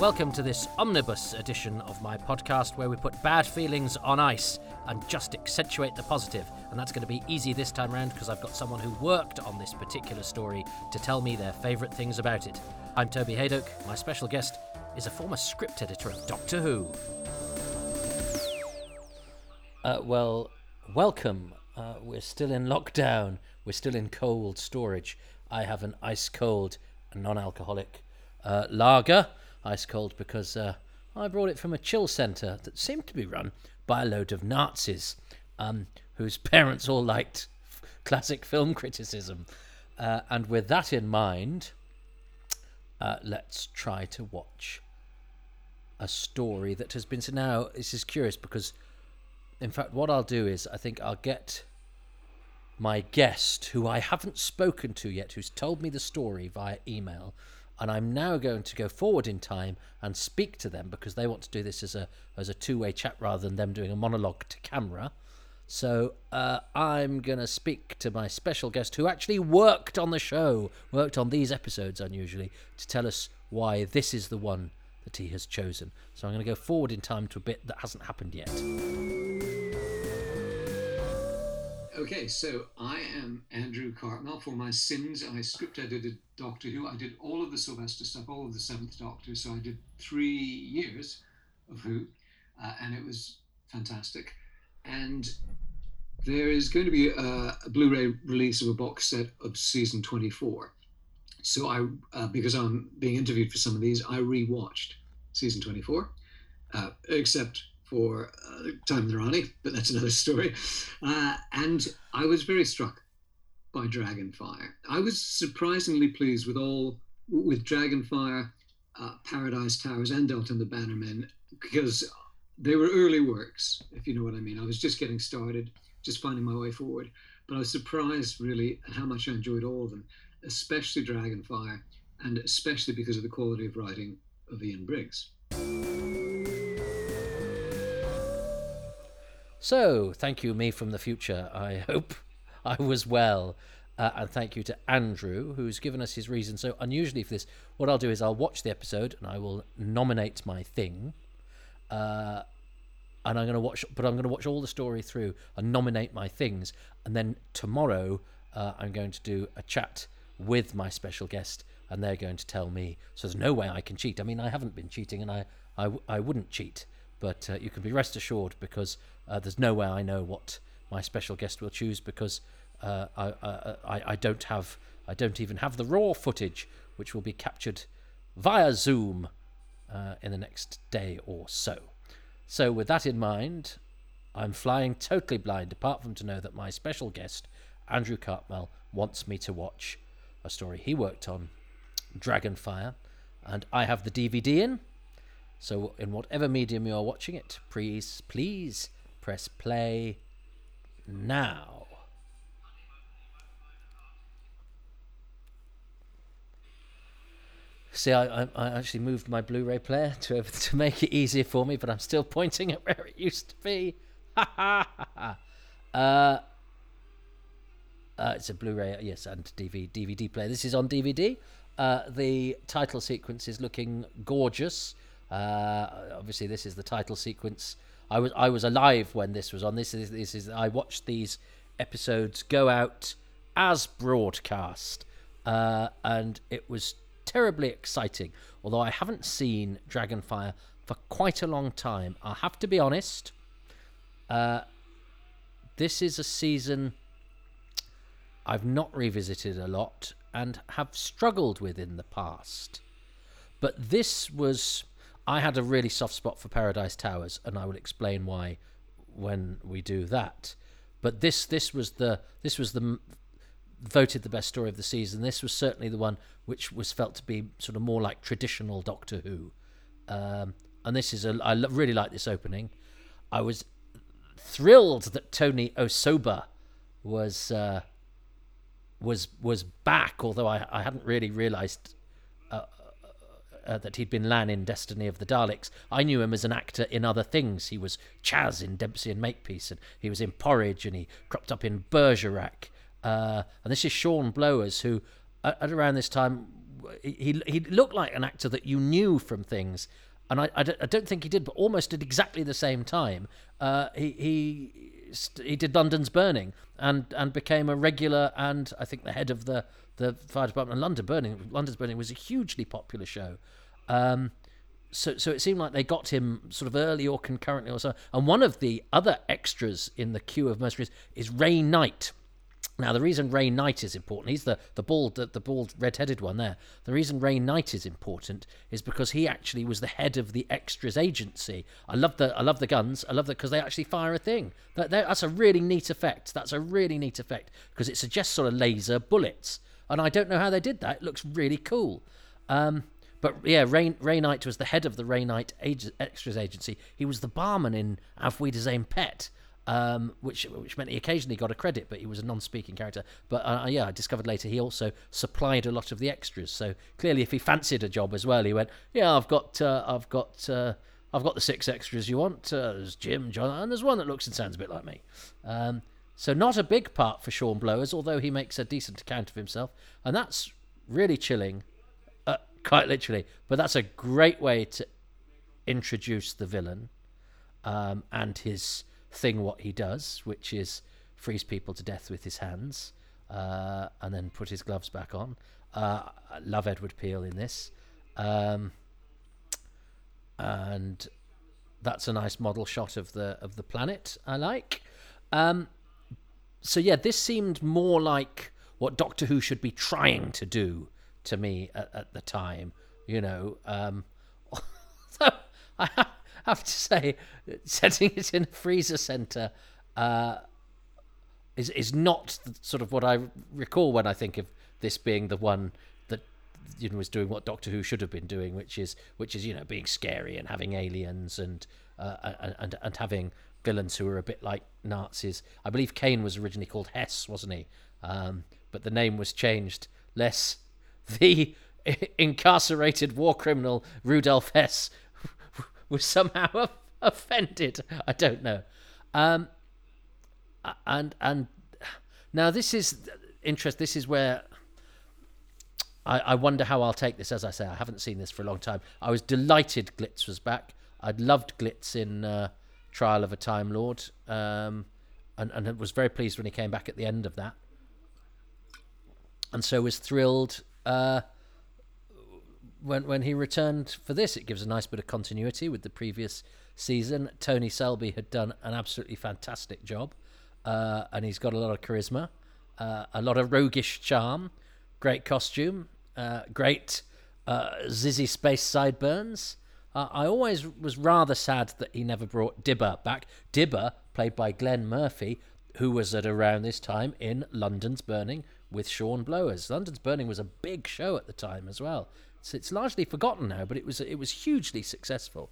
Welcome to this omnibus edition of my podcast where we put bad feelings on ice and just accentuate the positive. And that's going to be easy this time round because I've got someone who worked on this particular story to tell me their favourite things about it. I'm Toby Hadoke. My special guest is a former script editor of Doctor Who. Uh, well, welcome. Uh, we're still in lockdown. We're still in cold storage. I have an ice cold, non alcoholic uh, lager. Ice cold because uh, I brought it from a chill centre that seemed to be run by a load of Nazis um, whose parents all liked classic film criticism. Uh, and with that in mind, uh, let's try to watch a story that has been. So now, this is curious because, in fact, what I'll do is I think I'll get my guest, who I haven't spoken to yet, who's told me the story via email, and I'm now going to go forward in time and speak to them because they want to do this as a as a two way chat rather than them doing a monologue to camera. So uh, I'm going to speak to my special guest who actually worked on the show, worked on these episodes unusually, to tell us why this is the one that he has chosen. So I'm going to go forward in time to a bit that hasn't happened yet. Okay, so I am Andrew Cartmel. For my sins, I script edited Doctor Who. I did all of the Sylvester stuff, all of the Seventh Doctor. So I did three years of Who, uh, and it was fantastic. And there is going to be a, a, Blu-ray release of a box set of season 24. So I, uh, because I'm being interviewed for some of these, I rewatched season 24, uh, except for uh, Time Rani, but that's another story. Uh, and I was very struck by Dragonfire. I was surprisingly pleased with all with Dragonfire, uh, Paradise Towers, and Delta and the Bannermen because they were early works, if you know what I mean. I was just getting started, just finding my way forward. But I was surprised really at how much I enjoyed all of them, especially Dragonfire, and especially because of the quality of writing of Ian Briggs. So, thank you, me from the future. I hope I was well. Uh, and thank you to Andrew, who's given us his reason. So, unusually for this, what I'll do is I'll watch the episode and I will nominate my thing. Uh, and I'm going to watch, but I'm going to watch all the story through and nominate my things. And then tomorrow, uh, I'm going to do a chat with my special guest, and they're going to tell me. So there's no way I can cheat. I mean, I haven't been cheating, and I, I, I wouldn't cheat. But uh, you can be rest assured because uh, there's no way I know what my special guest will choose because uh, I, I, I don't have I don't even have the raw footage, which will be captured via Zoom uh, in the next day or so. So with that in mind, I'm flying totally blind, apart from to know that my special guest, Andrew Cartmel, wants me to watch a story he worked on, Dragonfire, and I have the DVD in. So in whatever medium you are watching it, please, please Press play now. See, I, I, actually moved my Blu-ray player to to make it easier for me, but I'm still pointing at where it used to be. Ha ha ha! Uh, uh, it's a Blu-ray, yes, and DVD DVD player. This is on DVD. Uh, the title sequence is looking gorgeous. Uh, obviously, this is the title sequence I was I was alive when this was on. This is this is I watched these episodes go out as broadcast, uh, and it was terribly exciting. Although I haven't seen Dragonfire for quite a long time, I have to be honest. Uh, this is a season I've not revisited a lot and have struggled with in the past. But this was I had a really soft spot for Paradise Towers, and I will explain why when we do that. But this this was the this was the voted the best story of the season. This was certainly the one which was felt to be sort of more like traditional Doctor Who. Um, and this is a I really like this opening. I was thrilled that Tony Osoba was uh, was was back, although I, I hadn't really realised uh, that he'd been Lan in Destiny of the Daleks. I knew him as an actor in other things. He was Chaz in Dempsey and Makepeace, and he was in Porridge, and he cropped up in Bergerac. Uh, and this is Sean Blowers, who at, around this time he he looked like an actor that you knew from things, and I, I, don't, I don't think he did, but almost at exactly the same time. Uh, he he he did London's Burning and and became a regular and I think the head of the the fire department in London Burning. London's Burning was a hugely popular show. Um, so so it seemed like they got him sort of early or concurrently or so. And one of the other extras in the queue of mercenaries is Ray Knight now, the reason Ray Knight is important, he's the, the bald, the, the bald red-headed one there. The reason Ray Knight is important is because he actually was the head of the extras agency. I love the, I love the guns. I love that because they actually fire a thing. That, that's a really neat effect. That's a really neat effect because it suggests sort of laser bullets. And I don't know how they did that. It looks really cool. Um, but yeah, Ray, Ray Knight was the head of the Ray Knight Extras Agency. He was the barman in Auf Wiedersehen Pet um, which which meant he occasionally got a credit, but he was a non-speaking character. But uh, yeah, I discovered later he also supplied a lot of the extras. So clearly, if he fancied a job as well, he went, "Yeah, I've got, uh, I've got, uh, I've got the six extras you want. Uh, there's Jim, John, and there's one that looks and sounds a bit like me." Um, so not a big part for Sean Blowers, although he makes a decent account of himself, and that's really chilling, uh, quite literally. But that's a great way to introduce the villain um, and his thing what he does, which is freeze people to death with his hands uh, and then put his gloves back on. Uh, love Edward Peel in this. Um, and that's a nice model shot of the of the planet I like. Um, so yeah, this seemed more like what Doctor Who should be trying to do to me at, at the time. You know, um, I have to say, setting it in a freezer center uh, is is not sort of what I recall when I think of this being the one that you know was doing what Doctor Who should have been doing, which is which is you know being scary and having aliens and uh, and and having villains who are a bit like Nazis. I believe Kane was originally called Hess, wasn't he? Um, but the name was changed. Less the incarcerated war criminal Rudolf Hess was somehow offended. I don't know. Um, and and now this is interest. This is where I, I wonder how I'll take this. As I say, I haven't seen this for a long time. I was delighted Glitz was back. I'd loved Glitz in uh, Trial of a Time Lord, um, and and was very pleased when he came back at the end of that. And so was thrilled. Uh, when when he returned for this, it gives a nice bit of continuity with the previous season. Tony Selby had done an absolutely fantastic job, uh, and he's got a lot of charisma, uh, a lot of roguish charm, great costume, uh, great uh, zizzy space sideburns. Uh, I always was rather sad that he never brought Dibber back. Dibber, played by Glenn Murphy, who was at around this time in London's Burning with Sean Blowers. London's Burning was a big show at the time as well. It's largely forgotten now, but it was it was hugely successful.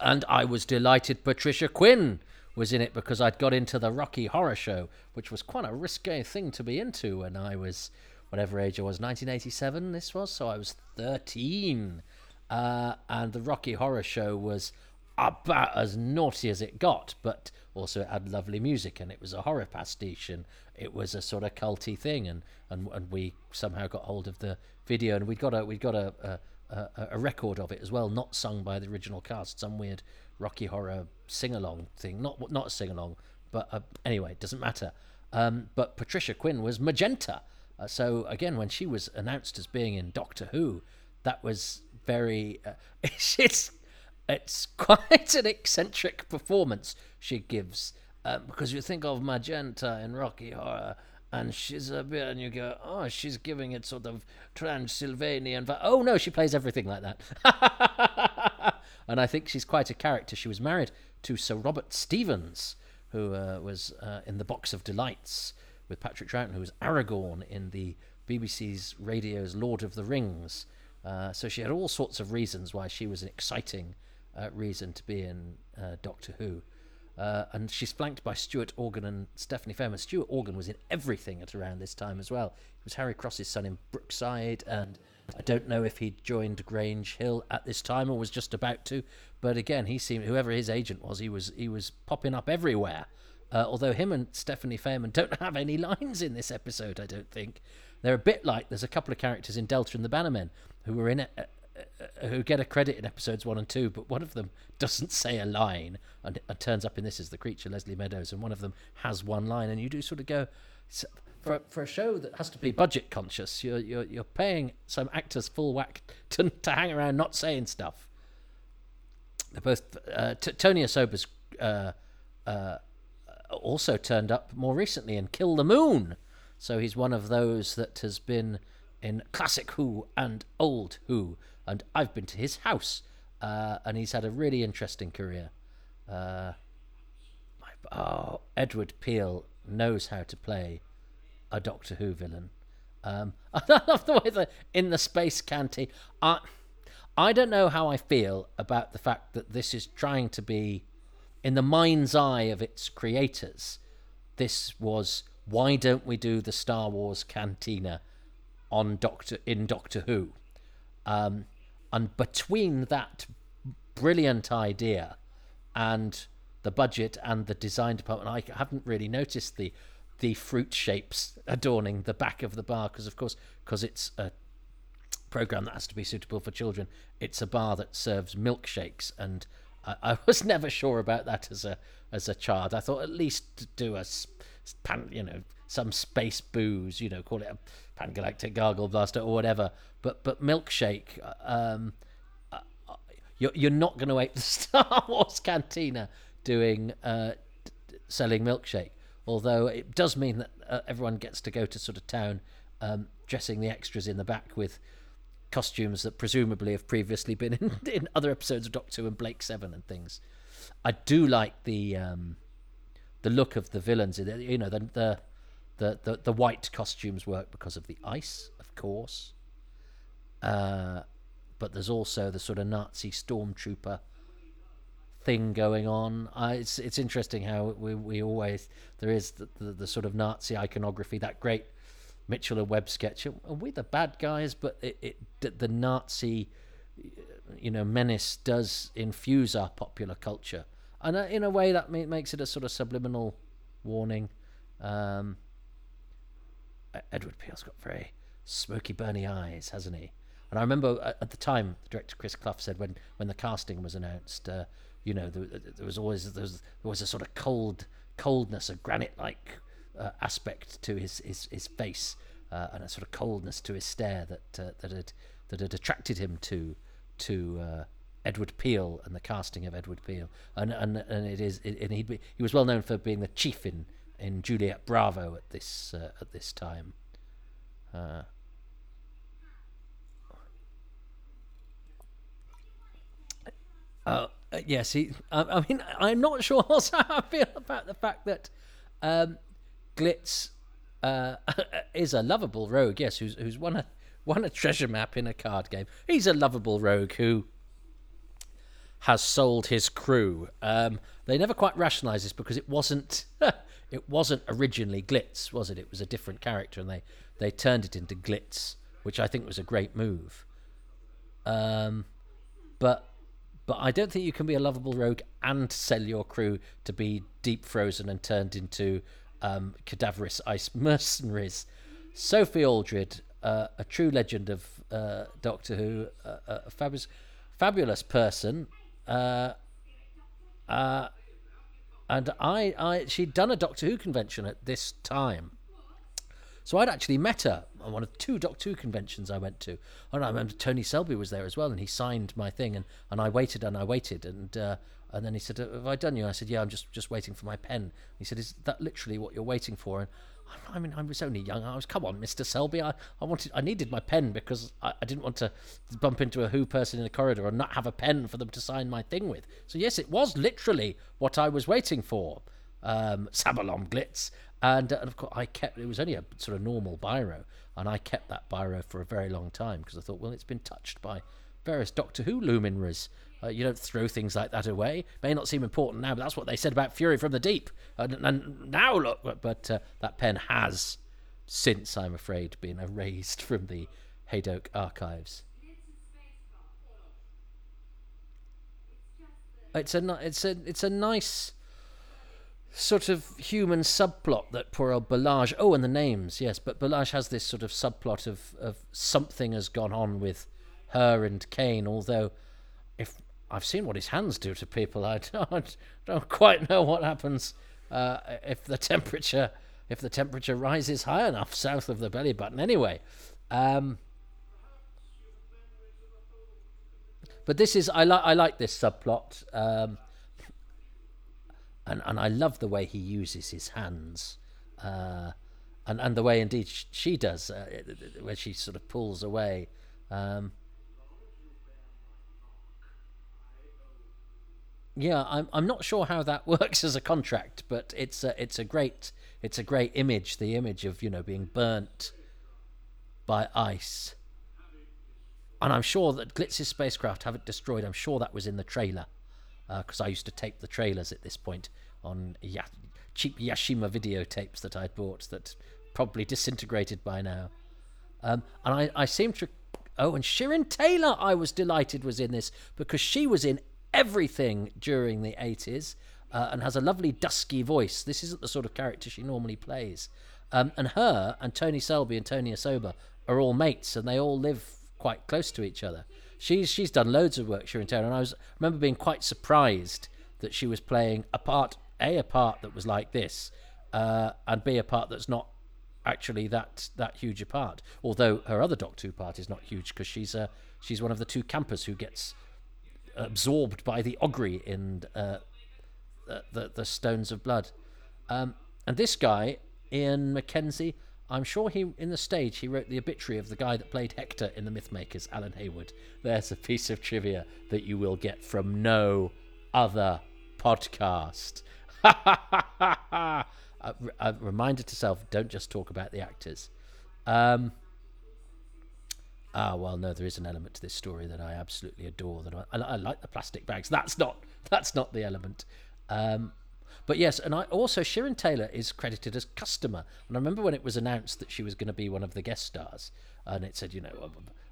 And I was delighted Patricia Quinn was in it because I'd got into the Rocky Horror Show, which was quite a risque thing to be into when I was whatever age I was, 1987 this was, so I was 13. Uh, and the Rocky Horror Show was about as naughty as it got, but also it had lovely music and it was a horror pastiche and it was a sort of culty thing and, and, and we somehow got hold of the video and we'd got a we'd got a, a, a record of it as well, not sung by the original cast, some weird Rocky Horror sing along thing, not not a sing along, but uh, anyway, it doesn't matter. Um, but Patricia Quinn was Magenta, uh, so again when she was announced as being in Doctor Who, that was very uh, it's it's quite an eccentric performance she gives. Um, because you think of Magenta in Rocky Horror, and she's a bit, and you go, oh, she's giving it sort of Transylvanian. Vi- oh no, she plays everything like that. and I think she's quite a character. She was married to Sir Robert Stephens, who uh, was uh, in the Box of Delights with Patrick Troughton, who was Aragorn in the BBC's radio's Lord of the Rings. Uh, so she had all sorts of reasons why she was an exciting uh, reason to be in uh, Doctor Who. Uh, and she's flanked by Stuart Organ and Stephanie Fayerman. Stuart Organ was in everything at around this time as well. He was Harry Cross's son in Brookside, and I don't know if he joined Grange Hill at this time or was just about to. But again, he seemed whoever his agent was, he was he was popping up everywhere. Uh, although him and Stephanie Fayerman don't have any lines in this episode, I don't think. They're a bit like there's a couple of characters in Delta and the Bannermen who were in it. Who get a credit in episodes one and two, but one of them doesn't say a line and, and turns up in this as the creature, Leslie Meadows, and one of them has one line, and you do sort of go, for for a show that has to be budget conscious, you're you're you're paying some actors full whack to to hang around not saying stuff. They're both uh, T- Tony Osoba's uh, uh, also turned up more recently in Kill the Moon, so he's one of those that has been in classic Who and old Who, and I've been to his house, uh, and he's had a really interesting career. Uh, oh, Edward Peel knows how to play a Doctor Who villain. Um, I love the way that in the space canteen. I, I don't know how I feel about the fact that this is trying to be, in the mind's eye of its creators, this was why don't we do the Star Wars cantina on Doctor in Doctor Who, um, and between that brilliant idea and the budget and the design department, I haven't really noticed the the fruit shapes adorning the back of the bar because, of course, because it's a program that has to be suitable for children. It's a bar that serves milkshakes, and I, was never sure about that as a as a child. I thought at least do a pan, you know, some space booze, you know, call it a pan galactic gargle blaster or whatever. But but milkshake, um, uh, uh you're you're not going to wait the Star Wars cantina doing uh, selling milkshake although it does mean that uh, everyone gets to go to sort of town um, dressing the extras in the back with costumes that presumably have previously been in, in other episodes of Doctor Who and Blake Seven and things. I do like the um, the look of the villains. You know, the the the the white costumes work because of the ice, of course. Uh, but there's also the sort of Nazi stormtrooper thing going on. Uh, it's it's interesting how we, we always there is the, the, the, sort of Nazi iconography, that great Mitchell and Webb sketch. Are we the bad guys? But it, it the Nazi, you know, menace does infuse our popular culture, and uh, in a way that makes it a sort of subliminal warning. Um, Edward Peel's got very smoky, burny eyes, hasn't he? And I remember uh, at the time, the director Chris Clough said when, when the casting was announced, uh, you know, there, there was always there was, there was a sort of cold coldness, a granite-like uh, aspect to his his, his face, uh, and a sort of coldness to his stare that uh, that had that had attracted him to to uh, Edward Peel and the casting of Edward Peel, and and and it is and he he was well known for being the chief in in Juliet Bravo at this uh, at this time. Uh, uh, uh, yeah, see, I, I, mean, I'm not sure also how I feel about the fact that um, Glitz uh, is a lovable rogue, yes, who's who's won a won a treasure map in a card game. He's a lovable rogue who has sold his crew. Um, they never quite rationalise this because it wasn't it wasn't originally Glitz, was it? It was a different character, and they they turned it into Glitz, which I think was a great move. Um, but but I don't think you can be a lovable rogue and sell your crew to be deep frozen and turned into um, cadaverous ice mercenaries. Sophie Aldred, uh, a true legend of uh, Doctor Who, uh, a fabulous, fabulous person. Uh, uh, and I, I, she'd done a Doctor Who convention at this time, so I'd actually met her on one of two Doc Two conventions I went to. And I remember Tony Selby was there as well, and he signed my thing, and, and I waited and I waited, and uh, and then he said, "Have I done you?" I said, "Yeah, I'm just just waiting for my pen." He said, "Is that literally what you're waiting for?" And I mean, I was only young. I was, come on, Mister Selby. I, I wanted, I needed my pen because I, I didn't want to bump into a Who person in the corridor and not have a pen for them to sign my thing with. So yes, it was literally what I was waiting for. Um, Sabalom Glitz, and, uh, and of course, I kept it was only a sort of normal biro, and I kept that biro for a very long time because I thought, well, it's been touched by various Doctor Who luminaries. Uh, you don't throw things like that away. May not seem important now, but that's what they said about Fury from the Deep. And, and now look, but uh, that pen has since, I'm afraid, been erased from the Hadoke archives. It's a it's a it's a nice sort of human subplot that poor old Belazs. Oh, and the names, yes, but Belazs has this sort of subplot of of something has gone on with her and Kane. Although, if I've seen what his hands do to people, I don't, don't quite know what happens uh, if the temperature if the temperature rises high enough south of the belly button. Anyway. Um, but this is I like I like this subplot. Um, and and I love the way he uses his hands, uh, and and the way indeed she does, uh, where she sort of pulls away. Um, yeah, I'm I'm not sure how that works as a contract, but it's a, it's a great it's a great image. The image of you know being burnt by ice, and I'm sure that Glitz's spacecraft have it destroyed. I'm sure that was in the trailer because uh, I used to tape the trailers at this point on ya- cheap Yashima videotapes that I'd bought that probably disintegrated by now. Um, and I, I seem to. Oh, and Shirin Taylor, I was delighted was in this because she was in everything during the 80s uh, and has a lovely dusky voice. This isn't the sort of character she normally plays. Um, and her and Tony Selby and Tony Osoba are all mates and they all live quite close to each other she's she's done loads of work in town, and I was remember being quite surprised that she was playing a part a a part that was like this, uh, and b a part that's not actually that that huge a part. Although her other Doctor Who part is not huge because she's uh, she's one of the two campers who gets absorbed by the Ogre in uh, the, the, the Stones of Blood, um, and this guy Ian McKenzie I'm sure he, in the stage, he wrote the obituary of the guy that played Hector in The Mythmakers, Alan Haywood. There's a piece of trivia that you will get from no other podcast. a, a reminder to self: don't just talk about the actors. Um, ah, well, no, there is an element to this story that I absolutely adore. That I, I, I like the plastic bags. That's not that's not the element. Um, but yes, and I also Shirin Taylor is credited as customer. And I remember when it was announced that she was going to be one of the guest stars, and it said, you know,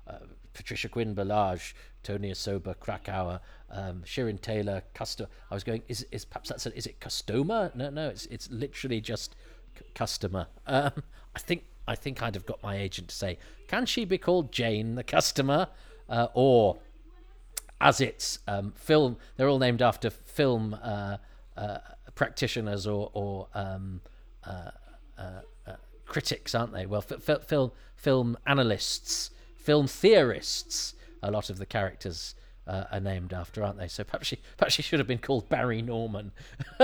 uh, uh, Patricia Quinn Belazs, Tony Osoba, Kracauer, um, Shirin Taylor, customer. I was going, is is perhaps that's a, is it customer? No, no, it's it's literally just c- customer. Um, I think I think I'd have got my agent to say, can she be called Jane the customer, uh, or as it's um, film? They're all named after film. Uh, uh, practitioners or, or um, uh, uh, uh, critics, aren't they? Well, f- film film analysts, film theorists. A lot of the characters uh, are named after, aren't they? So perhaps she perhaps she should have been called Barry Norman.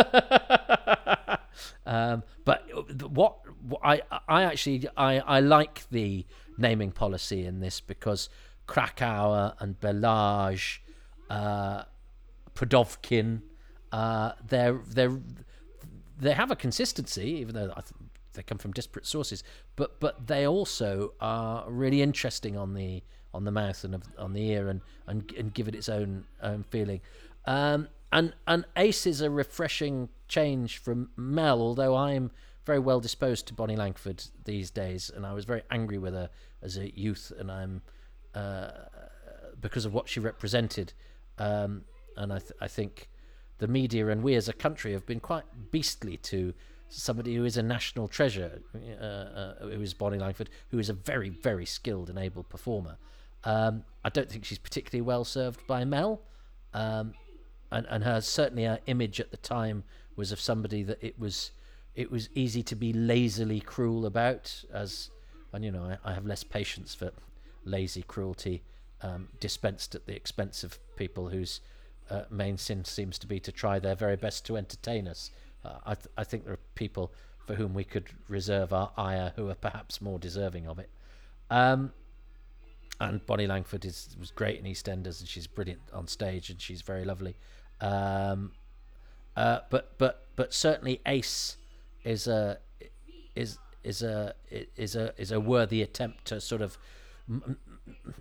um, but what, what, I I actually I, I like the naming policy in this because Kracauer and Belazs, uh, Pudovkin, uh, they're they're they have a consistency, even though they come from disparate sources. But but they also are really interesting on the on the mouth and on the ear and and, and give it its own own feeling. Um, and and Ace is a refreshing change from Mel, although I'm very well disposed to Bonnie Langford these days, and I was very angry with her as a youth, and I'm uh, because of what she represented, um, and I th- I think the media and we as a country have been quite beastly to somebody who is a national treasure, uh, uh, who is Bonnie Langford, who is a very, very skilled and able performer. Um, I don't think she's particularly well served by Mel, um, and and her certainly her image at the time was of somebody that it was it was easy to be lazily cruel about. As and you know, I, I have less patience for lazy cruelty um, dispensed at the expense of people whose uh, main sin seems to be to try their very best to entertain us. Uh, I, th- I think there are people for whom we could reserve our ire who are perhaps more deserving of it. Um, and Bonnie Langford is was great in EastEnders, and she's brilliant on stage, and she's very lovely. Um, uh, but but but certainly Ace is a is is a is a is a worthy attempt to sort of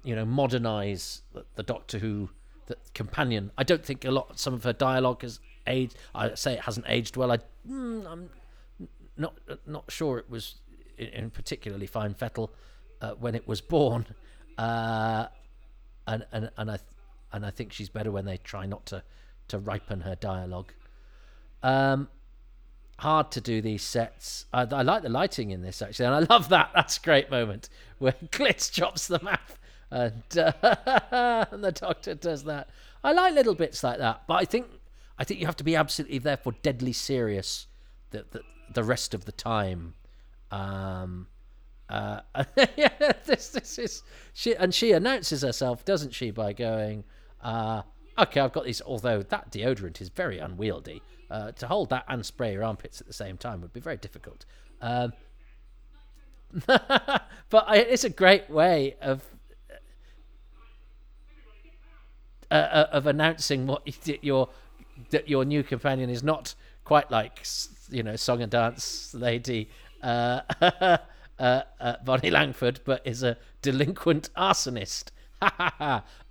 you know modernize the, the Doctor Who the companion. I don't think a lot. Some of her dialogue has aged. I say it hasn't aged well. I, mm, I'm not not sure it was in, in particularly fine fettle uh, when it was born, uh, and and and I and I think she's better when they try not to to ripen her dialogue. Um, hard to do these sets. I, I like the lighting in this actually, and I love that. That's a great moment where Glitz chops the map and, uh, and the Doctor does that. I like little bits like that, but I think I think you have to be absolutely therefore deadly serious the the, the rest of the time. Um, uh, yeah, this this is she and she announces herself, doesn't she, by going, uh, "Okay, I've got these." Although that deodorant is very unwieldy, uh, to hold that and spray your armpits at the same time would be very difficult. Um, but I, it's a great way of uh, uh of announcing what your that your new companion is not quite like you know song and dance lady uh, uh, uh, Bonnie Langford, but is a delinquent arsonist.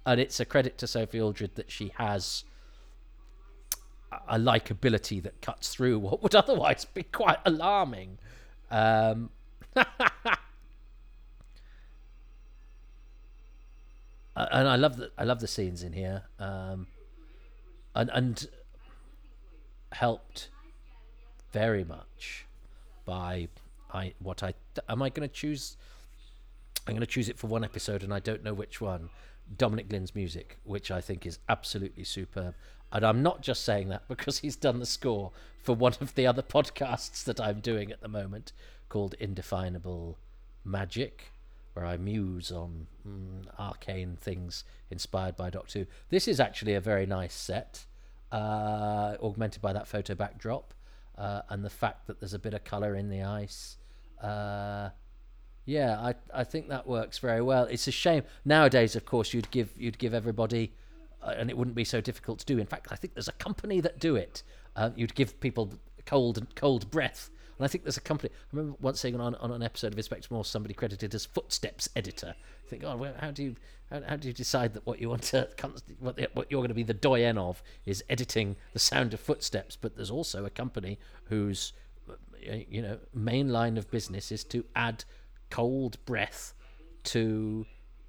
and it's a credit to Sophie Aldred that she has a likability that cuts through what would otherwise be quite alarming. Um, and I love the I love the scenes in here, um, and and helped very much by I what I am I going to choose. I'm going to choose it for one episode, and I don't know which one. Dominic Glynn's music, which I think is absolutely superb. And I'm not just saying that because he's done the score for one of the other podcasts that I'm doing at the moment called Indefinable Magic, where I muse on mm, arcane things inspired by Doctor Who. This is actually a very nice set, uh, augmented by that photo backdrop uh, and the fact that there's a bit of colour in the ice. Uh, yeah, I I think that works very well. It's a shame nowadays. Of course, you'd give you'd give everybody, uh, and it wouldn't be so difficult to do. In fact, I think there's a company that do it. Uh, you'd give people cold cold breath, and I think there's a company. I remember once seeing on on an episode of Inspector Morse somebody credited as Footsteps editor. I think, oh, well, how do you how, how do you decide that what you want to what, what you're going to be the doyen of is editing the sound of footsteps? But there's also a company whose you know main line of business is to add cold breath to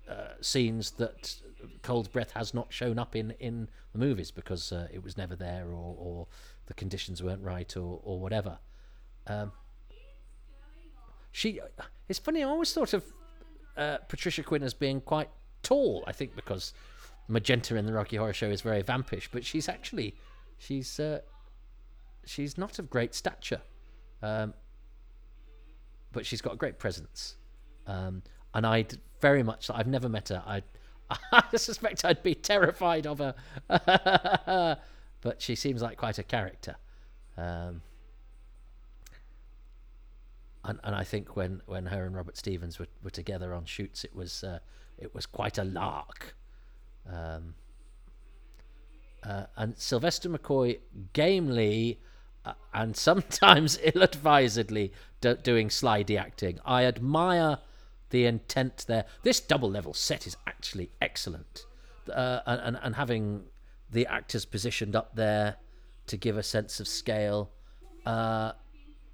uh, scenes that cold breath has not shown up in in the movies because uh, it was never there or, or the conditions weren't right or or whatever. Um, she, it's funny. I always thought of uh, Patricia Quinn as being quite tall. I think because Magenta in the Rocky Horror Show is very vampish, but she's actually she's uh, she's not of great stature, um, but she's got a great presence. Um, and I'd very much I've never met her. I I suspect I'd be terrified of her, but she seems like quite a character. Um, and, and I think when, when her and Robert Stephens were, were together on shoots, it was uh, it was quite a lark. Um, uh, and Sylvester McCoy gamely uh, and sometimes ill-advisedly do- doing slidey acting. I admire the intent there. This double level set is actually excellent, uh, and, and and having the actors positioned up there to give a sense of scale uh,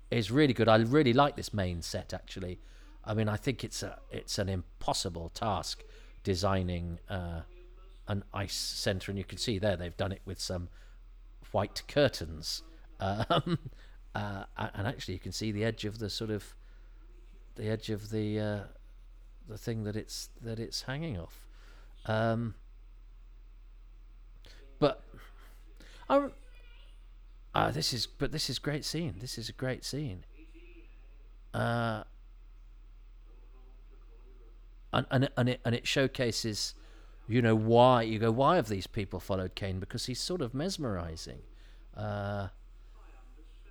is really good. I really like this main set actually. I mean, I think it's a it's an impossible task designing uh, an ice center, and you can see there they've done it with some white curtains, um, uh, and actually you can see the edge of the sort of the edge of the uh, the thing that it's that it's hanging off. Um, but I Ah, this is but this is great scene. This is a great scene. Uh, and and and it and it showcases, you know, why you go. Why have these people followed Kane? Because he's sort of mesmerizing. Uh,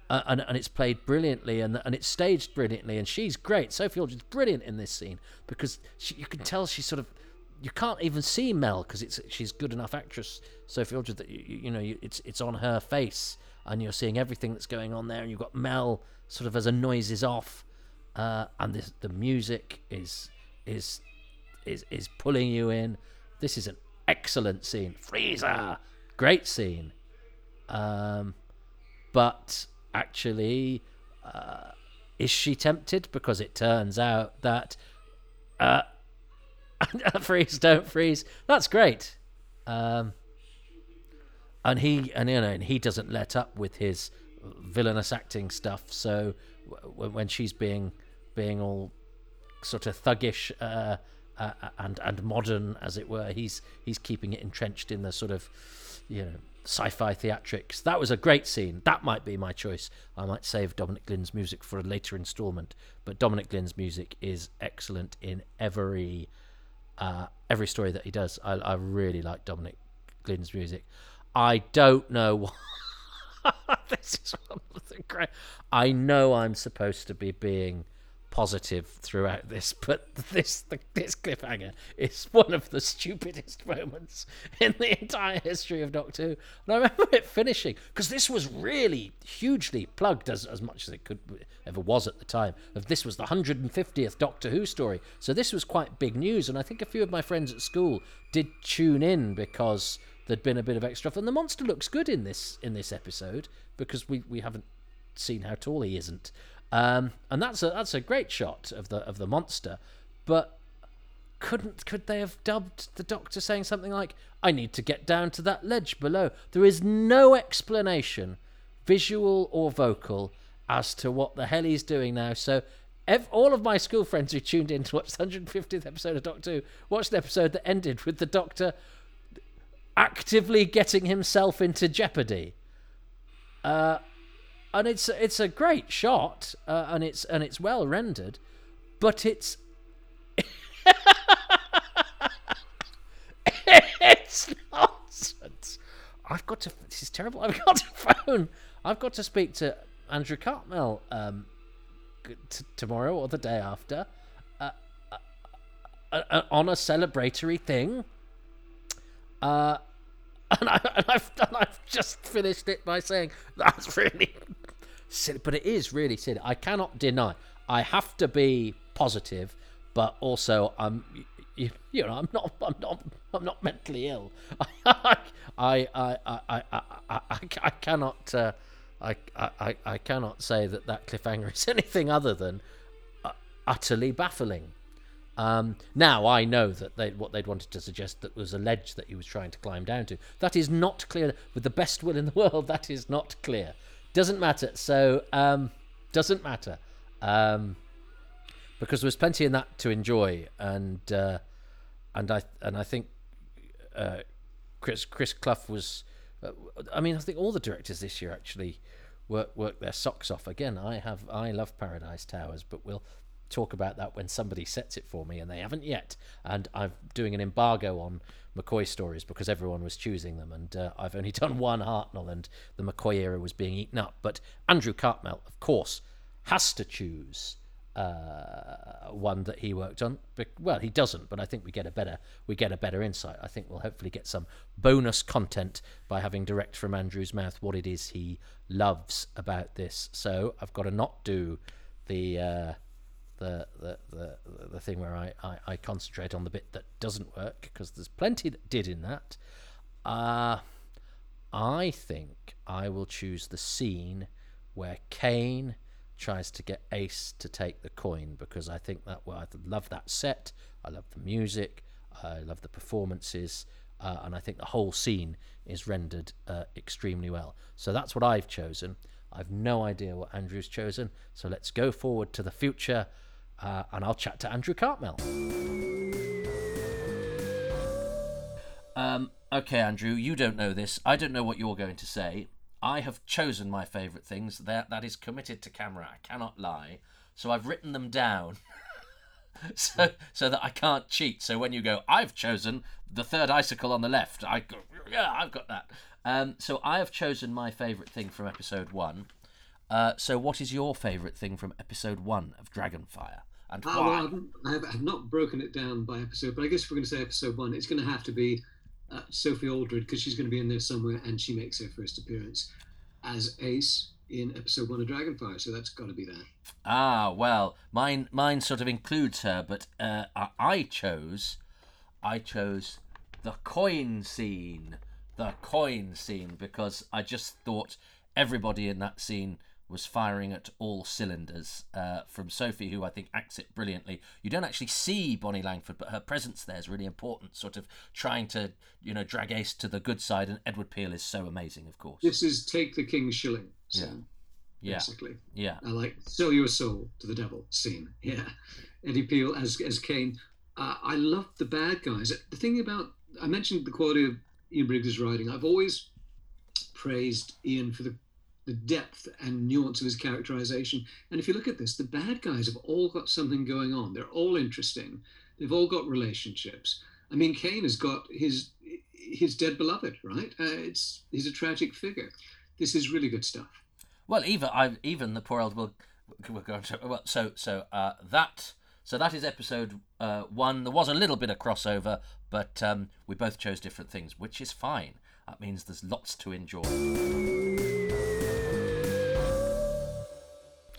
and and it's played brilliantly and and it's staged brilliantly and she's great. Sophie Aldred's brilliant in this scene because she, you can tell she's sort of you can't even see Mel because it's she's good enough actress Sophie Aldred that you, you know you, it's it's on her face and you're seeing everything that's going on there, and you've got Mel sort of as a noise is off, uh, and this, the music is is is is pulling you in. This is an excellent scene. Freezer, great scene. Um, but actually, uh, is she tempted? Because it turns out that uh, freeze, don't freeze. That's great. Um, and he and you know and he doesn't let up with his villainous acting stuff. So w- when she's being being all sort of thuggish uh, uh, and and modern, as it were, he's he's keeping it entrenched in the sort of you know sci-fi theatrics. That was a great scene. That might be my choice. I might save Dominic Glynn's music for a later instalment, but Dominic Glynn's music is excellent in every uh, every story that he does. I, I really like Dominic Glynn's music. I don't know this is one of the great. I know I'm supposed to be being positive throughout this, but this this cliffhanger is one of the stupidest moments in the entire history of Doctor Who. And I remember it finishing because this was really hugely plugged as as much as it could ever was at the time. Of this was the 150th Doctor Who story, so this was quite big news. And I think a few of my friends at school did tune in because there'd been a bit of extra. And the monster looks good in this in this episode because we we haven't seen how tall he isn't. Um, and that's a that's a great shot of the of the monster, but couldn't could they have dubbed the doctor saying something like i need to get down to that ledge below there is no explanation visual or vocal as to what the hell he's doing now so ev- all of my school friends who tuned in to watch the 150th episode of doctor who watched the episode that ended with the doctor actively getting himself into jeopardy uh, and it's it's a great shot uh, and it's and it's well rendered but it's it's nonsense. I've got to. This is terrible. I've got to phone. I've got to speak to Andrew Cartmel um, t- tomorrow or the day after uh, uh, uh, on a celebratory thing. Uh, and, I, and I've and I've just finished it by saying that's really silly, but it is really silly. I cannot deny. I have to be positive, but also I'm you, you know, I'm not, I'm not, I'm not mentally ill. I, I, I, I, I, I, I cannot, uh, I, I, I cannot say that that cliffhanger is anything other than uh, utterly baffling. Um, now I know that they, what they'd wanted to suggest that was a ledge that he was trying to climb down to. That is not clear. With the best will in the world, that is not clear. Doesn't matter. So um, doesn't matter. Um, because there was plenty in that to enjoy, and uh, and I and I think uh, Chris Chris Clough was. Uh, I mean, I think all the directors this year actually work work their socks off. Again, I have I love Paradise Towers, but we'll talk about that when somebody sets it for me, and they haven't yet. And I'm doing an embargo on McCoy stories because everyone was choosing them, and uh, I've only done one Hartnell, and the McCoy era was being eaten up. But Andrew Cartmel, of course, has to choose uh, one that he worked on. Well, he doesn't, but I think we get a better we get a better insight. I think we'll hopefully get some bonus content by having direct from Andrew's mouth what it is he loves about this. So I've got to not do the uh, the, the the the thing where I, I, I concentrate on the bit that doesn't work because there's plenty that did in that. Uh, I think I will choose the scene where Kane tries to get Ace to take the coin because I think that well, I love that set. I love the music. I love the performances, uh, and I think the whole scene is rendered uh, extremely well. So that's what I've chosen. I've no idea what Andrew's chosen. So let's go forward to the future, uh, and I'll chat to Andrew Cartmel. Um, okay, Andrew, you don't know this. I don't know what you're going to say. I have chosen my favourite things. That that is committed to camera. I cannot lie. So I've written them down. so so that I can't cheat. So when you go, I've chosen the third icicle on the left. I go, yeah, I've got that. Um, so I have chosen my favourite thing from episode one. Uh, so what is your favourite thing from episode one of Dragonfire? And why? well, I have not broken it down by episode, but I guess if we're going to say episode one, it's going to have to be uh, Sophie Aldred because she's going to be in there somewhere, and she makes her first appearance as Ace in episode one of Dragonfire. So that's got to be that. Ah, well, mine mine sort of includes her, but uh, I, I chose I chose the coin scene, the coin scene, because I just thought everybody in that scene was firing at all cylinders. Uh, from Sophie, who I think acts it brilliantly. You don't actually see Bonnie Langford, but her presence there is really important. Sort of trying to, you know, drag Ace to the good side, and Edward Peel is so amazing, of course. This is Take the King's Shilling. So. Yeah. Yeah. basically. Yeah. I like sell your soul to the devil scene. Yeah, Eddie Peel as as Kane. Uh, I love the bad guys. The thing about I mentioned the quality of Ian Briggs' writing. I've always praised Ian for the the depth and nuance of his characterization. And if you look at this, the bad guys have all got something going on. They're all interesting. They've all got relationships. I mean, Kane has got his his dead beloved, right? Uh, it's he's a tragic figure. This is really good stuff. Well, even I even the poor old will well. So so uh, that so that is episode uh, one. There was a little bit of crossover, but um, we both chose different things, which is fine. That means there's lots to enjoy.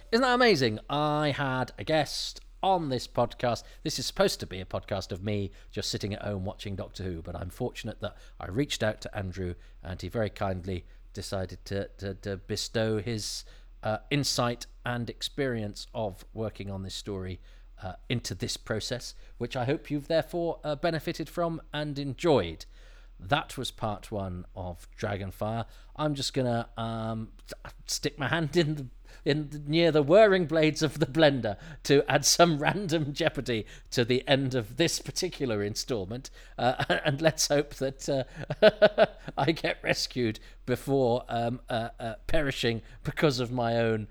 Isn't that amazing? I had a guest on this podcast. This is supposed to be a podcast of me just sitting at home watching Doctor Who, but I'm fortunate that I reached out to Andrew and he very kindly decided to, to, to bestow his uh, insight and experience of working on this story uh, into this process, which I hope you've therefore uh, benefited from and enjoyed. That was part one of Dragonfire. I'm just gonna um, stick my hand in the in near the whirring blades of the blender to add some random jeopardy to the end of this particular installment, uh, and let's hope that uh, I get rescued before um, uh, uh, perishing because of my own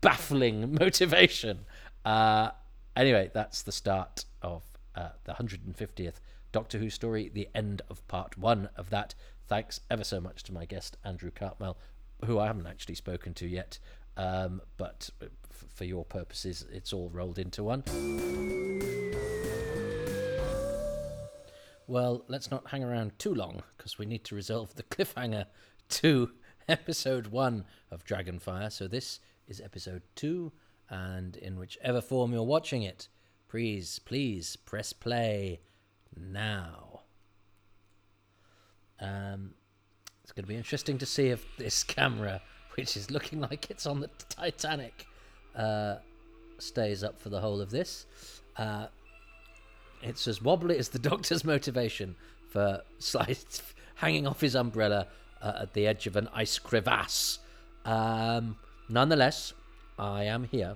baffling motivation. Uh, anyway, that's the start of uh, the 150th Doctor Who story, the end of part one of that. Thanks ever so much to my guest, Andrew Cartmel, who I haven't actually spoken to yet, um, but f- for your purposes, it's all rolled into one. Well, let's not hang around too long because we need to resolve the cliffhanger to episode one of Dragonfire. So, this is episode two, and in whichever form you're watching it, please, please press play now. Um, it's going to be interesting to see if this camera, which is looking like it's on the Titanic, uh, stays up for the whole of this. Uh, it's as wobbly as the doctor's motivation for hanging off his umbrella uh, at the edge of an ice crevasse. Um, nonetheless, I am here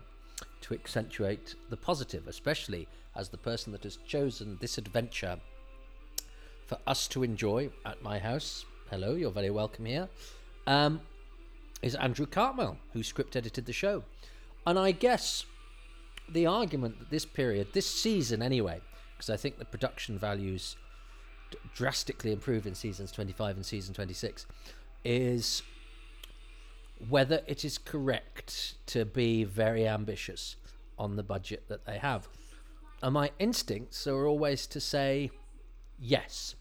to accentuate the positive, especially as the person that has chosen this adventure for us to enjoy at my house. Hello, you're very welcome here. Um, is Andrew Cartmel, who script edited the show. And I guess the argument that this period, this season anyway, because I think the production values d- drastically improve in seasons 25 and season 26, is whether it is correct to be very ambitious on the budget that they have. And my instincts are always to say yes.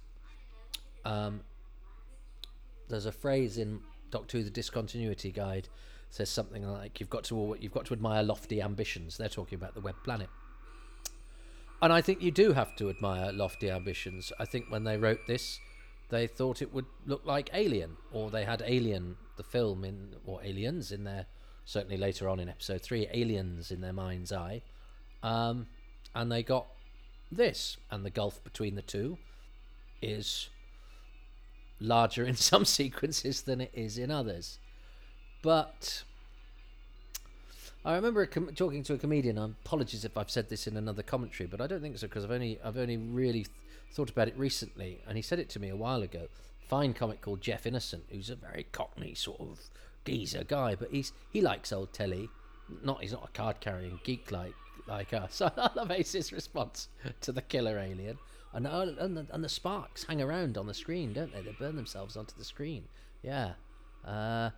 Um, there's a phrase in Doctor Who: The Discontinuity Guide says something like you've got to you've got to admire lofty ambitions. They're talking about the web planet. And I think you do have to admire lofty ambitions. I think when they wrote this, they thought it would look like Alien, or they had Alien, the film, in or Aliens in their certainly later on in episode three, Aliens in their mind's eye, um, and they got this, and the gulf between the two is larger in some sequences than it is in others. But I remember com- talking to a comedian. and Apologies if I've said this in another commentary, but I don't think so because I've only I've only really th- thought about it recently, and he said it to me a while ago. Fine comic called Jeff Innocent, who's a very cockney sort of geezer guy, but he's he likes old telly. Not he's not a card carrying geek like like us. I love Ace's response to the killer alien. And, and, the, and the sparks hang around on the screen, don't they? They burn themselves onto the screen. Yeah. Uh,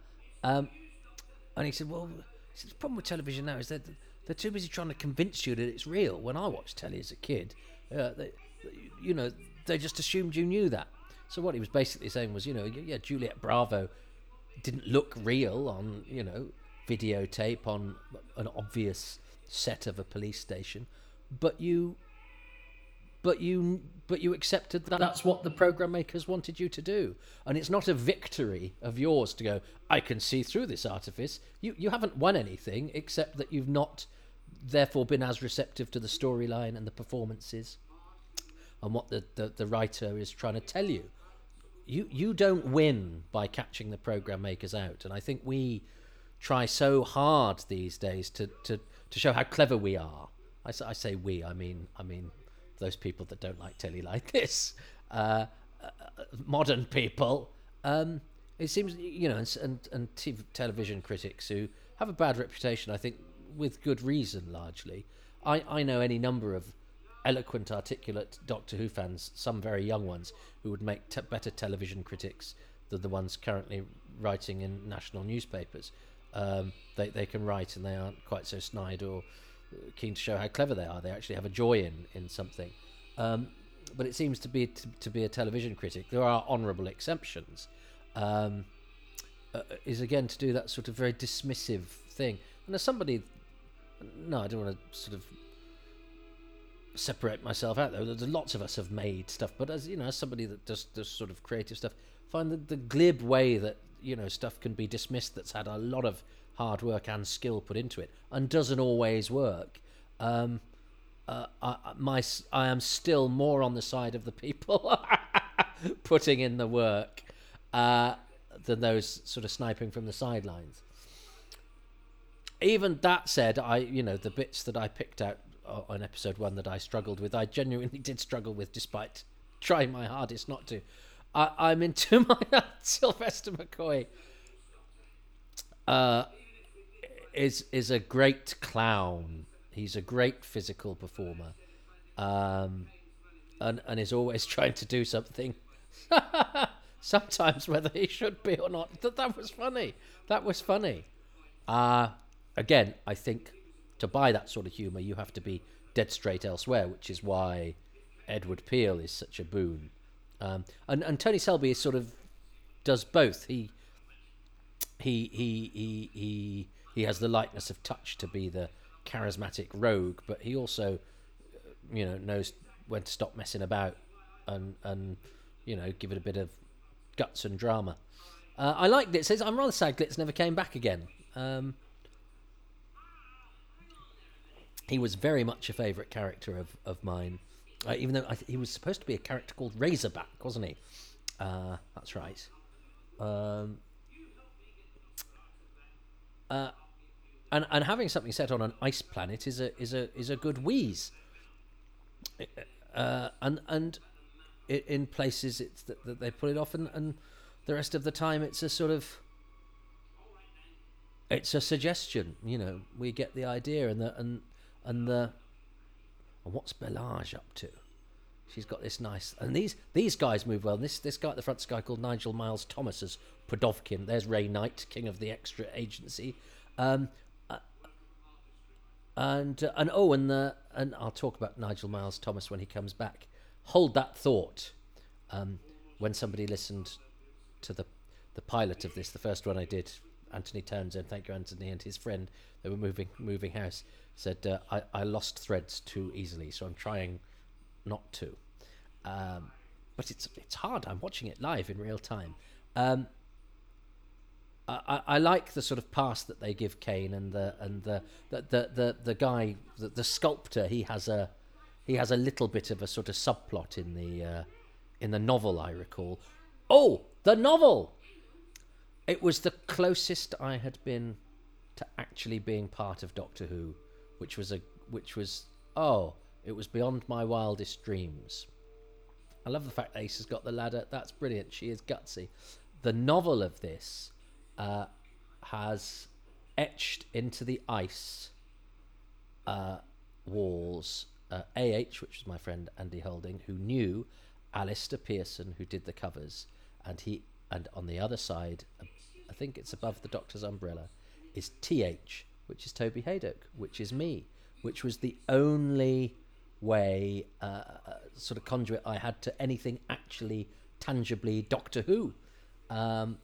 um, and he said, well, he said, the problem with television now is that they're too busy trying to convince you that it's real. When I watched telly as a kid, uh, they, you know, they just assumed you knew that. So what he was basically saying was, you know, yeah, Juliet Bravo didn't look real on, you know, videotape on an obvious set of a police station, but you but you but you accepted that that's what the program makers wanted you to do. And it's not a victory of yours to go i can see through this artifice. You you haven't won anything except that you've not therefore been as receptive to the storyline and the performances and what the, the, the writer is trying to tell you. You you don't win by catching the program makers out. And i think we try so hard these days to, to, to show how clever we are. I say we, I mean I mean those people that don't like telly like this, uh, uh, modern people. Um, it seems you know, and and, and TV, television critics who have a bad reputation, I think, with good reason, largely. I, I know any number of eloquent, articulate Doctor Who fans, some very young ones, who would make te- better television critics than the ones currently writing in national newspapers. Um, they, they can write and they aren't quite so snide or keen to show how clever they are. They actually have a joy in, in something. Um, but it seems to be to, to be a television critic. There are honourable exceptions. Um, uh, is again to do that sort of very dismissive thing. And as somebody, no, I don't want to sort of separate myself out though. There's lots of us have made stuff, but as you know, as somebody that does does sort of creative stuff, find the, the glib way that you know stuff can be dismissed that's had a lot of hard work and skill put into it and doesn't always work. Um, uh, I, my I am still more on the side of the people putting in the work uh, than those sort of sniping from the sidelines. Even that said, I you know the bits that I picked out on episode one that I struggled with, I genuinely did struggle with, despite trying my hardest not to. I, I'm into my Sylvester McCoy. Uh, is is a great clown. He's a great physical performer, um, and and is always trying to do something. Sometimes whether he should be or not. That that was funny. That was funny. Uh again, I think to buy that sort of humour, you have to be dead straight elsewhere, which is why Edward Peel is such a boon. Um, and and Tony Selby is sort of does both. He he he he he he has the lightness of touch to be the charismatic rogue, but he also uh, you know knows when to stop messing about and and you know give it a bit of guts and drama. Uh, I it. Says I'm rather sad Glitz never came back again. Um, he was very much a favourite character of of mine, uh, even though th- he was supposed to be a character called Razorback, wasn't he? Uh, that's right. Um, uh, and and having something set on an ice planet is a is a is a good wheeze. Uh, and and i in places it's that, that they pull it off, and, and the rest of the time it's a sort of it's a suggestion. You know, we get the idea, and the and and the and what's Belazs up to? She's got this nice, and these these guys move well. This this guy at the front, this guy called Nigel Miles Thomas as Pudovkin. There's Ray Knight, king of the extra agency, um, and uh, and oh, and the and I'll talk about Nigel Miles Thomas when he comes back. Hold that thought. Um, when somebody listened to the the pilot of this, the first one I did, Anthony Townsend, thank you, Anthony, and his friend, they were moving moving house, said uh, I I lost threads too easily, so I'm trying not to. Um, but it's it's hard. I'm watching it live in real time. Um, I, I, like the sort of pass that they give Kane and the and the the the the, the guy the, the sculptor. He has a he has a little bit of a sort of subplot in the uh, in the novel. I recall. Oh, the novel. It was the closest I had been to actually being part of Doctor Who, which was a which was oh, it was beyond my wildest dreams. I love the fact Ace has got the ladder. That's brilliant. She is gutsy. The novel of this uh, has etched into the ice uh, walls uh, AH, which is my friend Andy Holding, who knew Alister Pearson, who did the covers, and he and on the other side, I think it's above the Doctor's umbrella, is TH, which is Toby Hadoke, which is me, which was the only way uh, sort of conduit I had to anything actually tangibly Doctor Who. Um,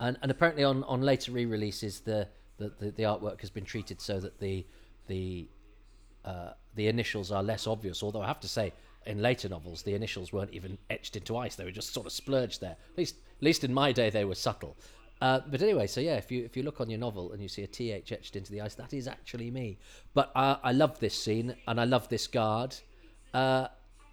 and, and apparently on, on later re-releases the, the, the, the artwork has been treated so that the the uh, the initials are less obvious. Although I have to say, in later novels, the initials weren't even etched into ice; they were just sort of splurged there. At least, at least in my day, they were subtle. Uh, but anyway, so yeah, if you if you look on your novel and you see a th etched into the ice, that is actually me. But I, I love this scene and I love this guard. Uh,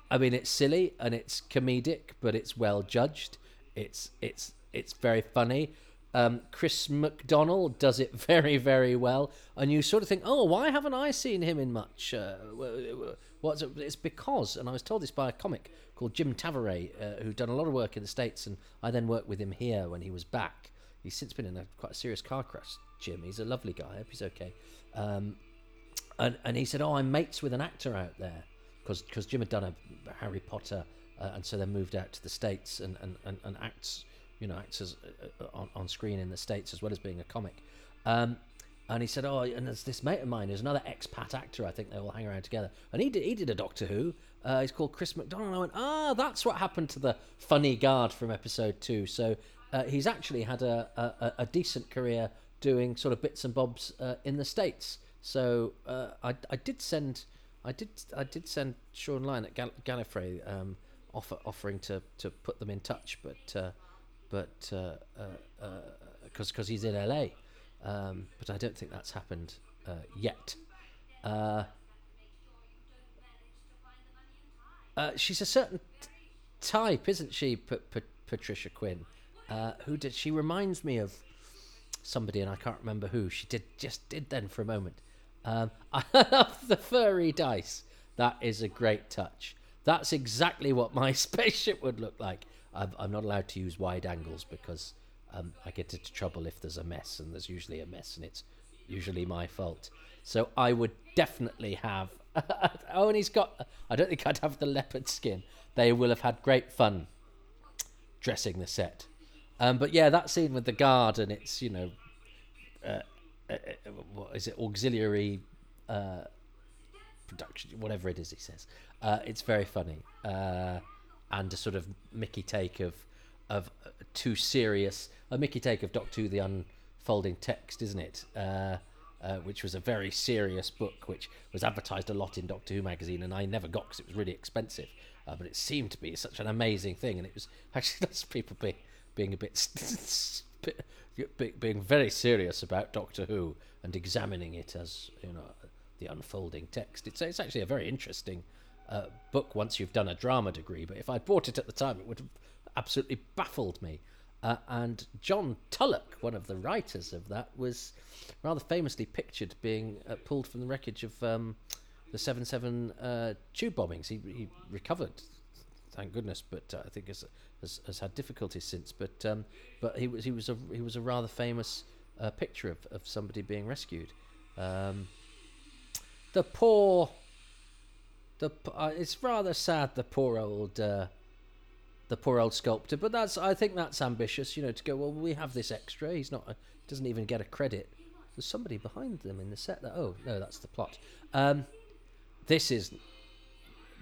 I mean, it's silly and it's comedic, but it's well judged. It's it's it's very funny. Um, Chris McDonald does it very, very well, and you sort of think, "Oh, why haven't I seen him in much?" Uh, what's it? It's because, and I was told this by a comic called Jim Tavaré, uh, who'd done a lot of work in the states, and I then worked with him here when he was back. He's since been in a quite a serious car crash. Jim, he's a lovely guy. I hope he's okay. Um, and and he said, "Oh, I'm mates with an actor out there," because because Jim had done a Harry Potter, uh, and so then moved out to the states and and, and, and acts you know, acts as, uh, on, on screen in the States as well as being a comic. Um, and he said, "Oh, and there's this mate of mine who's another expat actor. I think they all hang around together. And he did he did a Doctor Who. Uh, he's called Chris McDonald. I went, ah, that's what happened to the funny guard from episode two. So uh, he's actually had a, a, a decent career doing sort of bits and bobs uh, in the states. So uh, I, I did send I did I did send Shaun Lyon at Gal- Gallifrey um, offer, offering to, to put them in touch, but uh, but because uh, because uh, uh he's in LA. Um, but I don't think that's happened yet. She's a certain type, isn't she, P- P- Patricia Quinn? who did she reminds me of somebody, and I can't remember who. She did just did then for a moment. Um, I love the furry dice. That is a great touch. That's exactly what my spaceship would look like. I'm, I'm not allowed to use wide angles because um, I get into trouble if there's a mess, and there's usually a mess, and it's usually my fault. So I would definitely have. oh, and he's got. I don't think I'd have the leopard skin. They will have had great fun dressing the set. Um, but yeah, that scene with the guard and it's you know, uh, uh, uh what is it? Auxiliary uh, production, whatever it is. He says uh, it's very funny. And a sort of Mickey take of of too serious a Mickey take of Doctor Who: The Unfolding Text, isn't it? Uh, uh, which was a very serious book, which was advertised a lot in Doctor Who magazine, and I never got because it was really expensive. Uh, but it seemed to be such an amazing thing, and it was actually of people be, being a bit, bit being very serious about Doctor Who and examining it as you know the unfolding text. It's it's actually a very interesting uh, book once you've done a drama degree, but if I'd bought it at the time, it would have absolutely baffled me. Uh, and John Tulloch, one of the writers of that, was rather famously pictured being uh, pulled from the wreckage of um, the 7 7 uh, tube bombings. He, he recovered, thank goodness, but uh, I think has, has, has, had difficulties since. But um, but he was he was a he was a rather famous uh, picture of, of somebody being rescued. Um, the poor the uh, it's rather sad the poor old uh, the poor old sculptor but that's i think that's ambitious you know to go well we have this extra he's not a, doesn't even get a credit. There's somebody behind them in the set that oh no that's the plot. Um, this is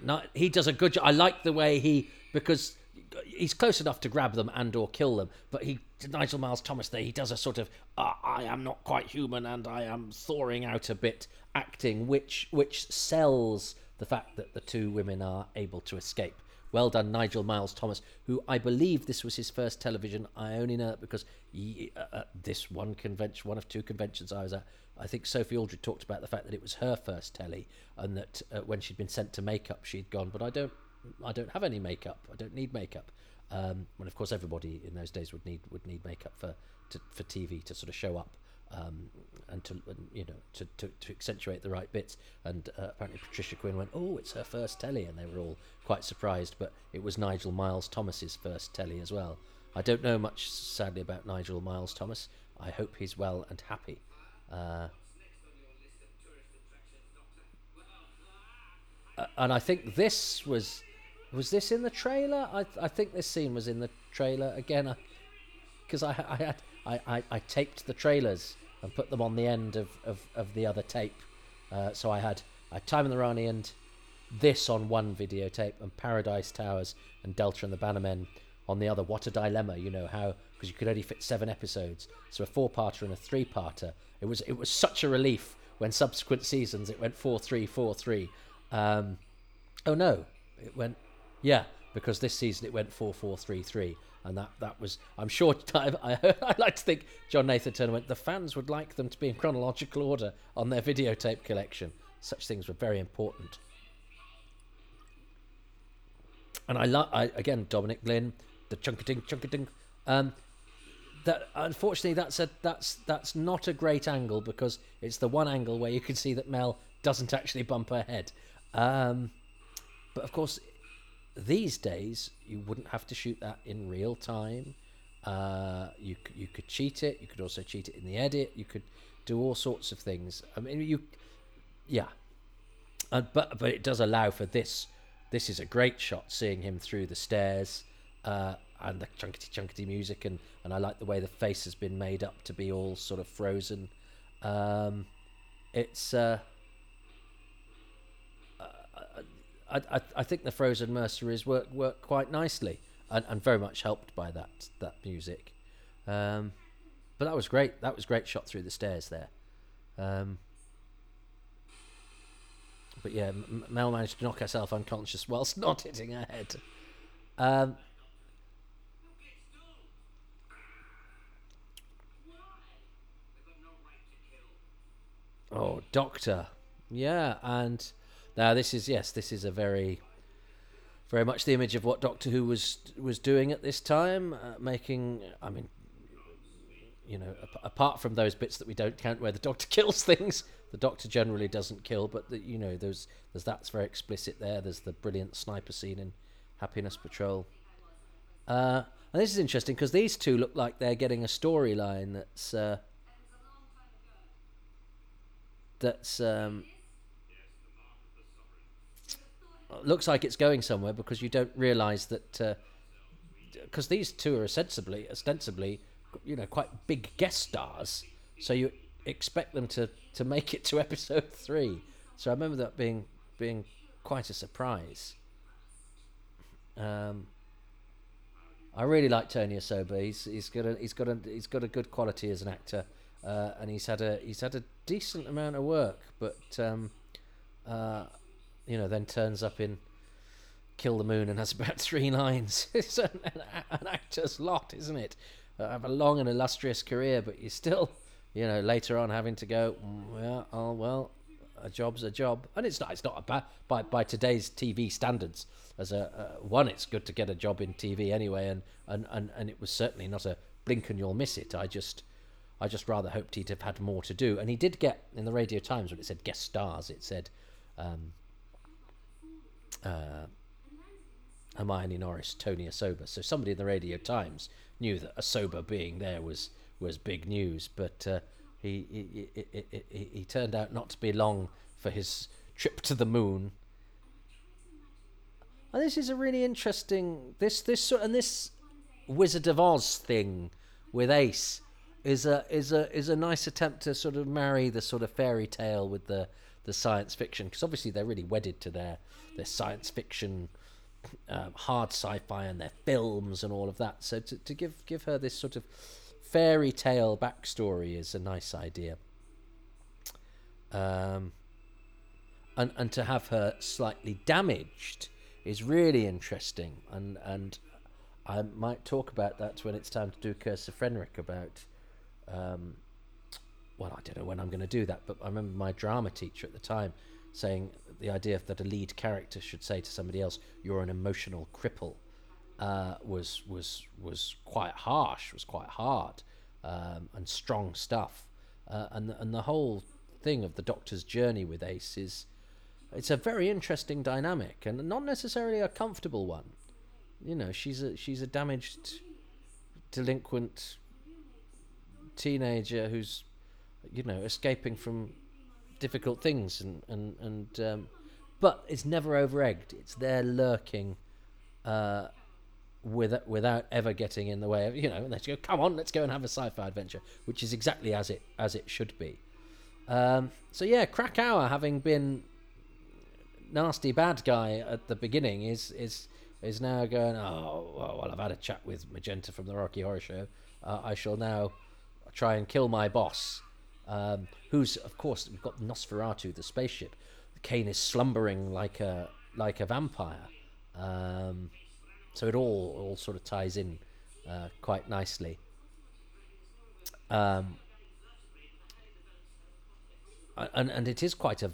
not he does a good job i like the way he because he's close enough to grab them and or kill them but he nigel miles thomas there he does a sort of uh, i am not quite human and i am thawing out a bit acting which which sells the fact that the two women are able to escape. Well done, Nigel Miles Thomas, who I believe this was his first television. I only know it because he, uh, uh, this one convention, one of two conventions I was at, I think Sophie Aldred talked about the fact that it was her first telly, and that uh, when she'd been sent to makeup, she'd gone, but I don't, I don't have any makeup. I don't need makeup. Um, and of course, everybody in those days would need would need makeup for to, for TV to sort of show up um, and to you know to, to, to accentuate the right bits. And uh, apparently Patricia Quinn went, "Oh, it's her first telly," and they were all quite surprised. But it was Nigel Miles Thomas's first telly as well. I don't know much, sadly, about Nigel Miles Thomas. I hope he's well and happy. Uh, and I think this was was this in the trailer? I I think this scene was in the trailer again. Because I, I, I had I, I, I taped the trailers and put them on the end of, of, of the other tape. Uh, so I had I had Time and the Rani and this on one videotape and Paradise Towers and Delta and the Bannermen on the other. What a dilemma, you know how because you could only fit seven episodes, so a four-parter and a three-parter. It was it was such a relief when subsequent seasons it went four three four three. Um, oh no, it went yeah because this season it went four four three three and that that was I'm sure I, I, like to think John Nathan Turner went the fans would like them to be in chronological order on their videotape collection. Such things were very important. And I I again Dominic Glynn, the chunkating chunkating. Um, that unfortunately that's a that's that's not a great angle because it's the one angle where you can see that Mel doesn't actually bump her head. Um, but of course, these days you wouldn't have to shoot that in real time. Uh, you you could cheat it. You could also cheat it in the edit. You could do all sorts of things. I mean, you, yeah, uh, but but it does allow for this. This is a great shot, seeing him through the stairs, uh, and the chunkety chunkety music, and and I like the way the face has been made up to be all sort of frozen. Um, it's. Uh, I, I, think the Frozen Mercenaries work work quite nicely and, and very much helped by that that music. Um, but that was great. That was great shot through the stairs there. Um, but yeah, Mel managed to knock herself unconscious whilst not hitting her head. Um, oh, Doctor. Yeah, and now this is yes, this is a very, very much the image of what Doctor Who was was doing at this time, uh, making. I mean, you know, ap- apart from those bits that we don't count where the Doctor kills things, the Doctor generally doesn't kill. But the, you know, there's there's that's very explicit there. There's the brilliant sniper scene in Happiness Patrol. Uh, and this is interesting because these two look like they're getting a storyline that's uh, that's um, looks like it's going somewhere because you don't realise that because these two are ostensibly ostensibly you know quite big guest stars, so you expect them to to make it to episode three. So I remember that being being quite a surprise. Um, I really like Tony Osoba. He's he's got a he's got a he's got a good quality as an actor, uh, and he's had a he's had a decent amount of work, but um, uh, you know, then turns up in Kill the Moon and has about three lines. it's an, an, actor's lot, isn't it? I have a long and illustrious career, but you're still, you know, later on having to go, "Mm, yeah, oh well, a job's a job, and it's not. It's not a bad by by today's TV standards. As a uh, one, it's good to get a job in TV anyway, and, and, and, and it was certainly not a blink and you'll miss it. I just I just rather hoped he'd have had more to do, and he did get in the Radio Times when it said guest stars. It said. Um, uh, Hermione Norris, Tony Osoba. So somebody in the Radio Times knew that Osoba being there was was big news, but uh, he, he, he, he he turned out not to be long for his trip to the moon. And this is a really interesting this this and this Wizard of Oz thing with Ace is a is a is a nice attempt to sort of marry the sort of fairy tale with the the science fiction because obviously they're really wedded to their their science fiction um, hard sci-fi and their films and all of that. So to, to give give her this sort of fairy tale backstory is a nice idea. Um, and and to have her slightly damaged is really interesting. And and I might talk about that when it's time to do Curse of Fenric about um, well, I don't know when I'm going to do that, but I remember my drama teacher at the time saying the idea that a lead character should say to somebody else, "You're an emotional cripple," uh, was was was quite harsh, was quite hard, um, and strong stuff. Uh, and and the whole thing of the Doctor's journey with Ace is it's a very interesting dynamic and not necessarily a comfortable one. You know, she's a she's a damaged, delinquent teenager who's you know escaping from difficult things and and and um, but it's never over egged it's there lurking uh with, without ever getting in the way of you know let's go come on let's go and have a sci-fi adventure which is exactly as it as it should be. Um, so yeah Kracauer having been nasty bad guy at the beginning is is is now going oh well I've had a chat with Magenta from the Rocky Horror Show. Uh, I shall now try and kill my boss um, who's of course we've got Nosferatu, the spaceship. Kane is slumbering like a like a vampire, um, so it all all sort of ties in uh, quite nicely. Um, and and it is quite a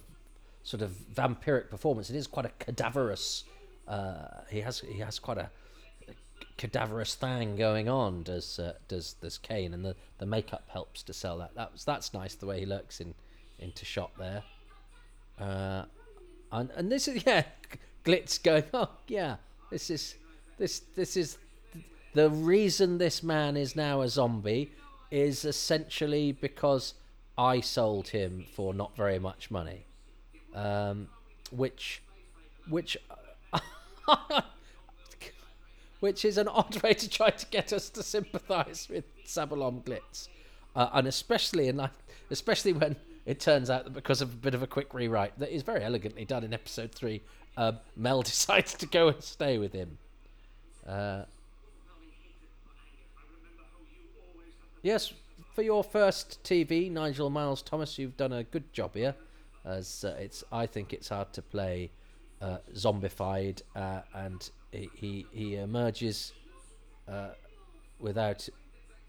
sort of vampiric performance. It is quite a cadaverous. Uh, he has he has quite a cadaverous thing going on. Does uh, does does Kane, and the, the makeup helps to sell that. That's that's nice the way he looks in into shot there. Uh, and and this is yeah, Glitz going. Oh yeah, this is this this is the reason this man is now a zombie is essentially because I sold him for not very much money, um, which which. which is an odd way to try to get us to sympathise with Sabalom Glitz, uh, and especially in like, especially when it turns out that because of a bit of a quick rewrite that is very elegantly done in episode three, um, Mel decides to go and stay with him. Uh, yes, for your first TV, Nigel Miles Thomas, you've done a good job here. As uh, it's, I think it's hard to play uh, zombified, uh, and he he emerges uh, without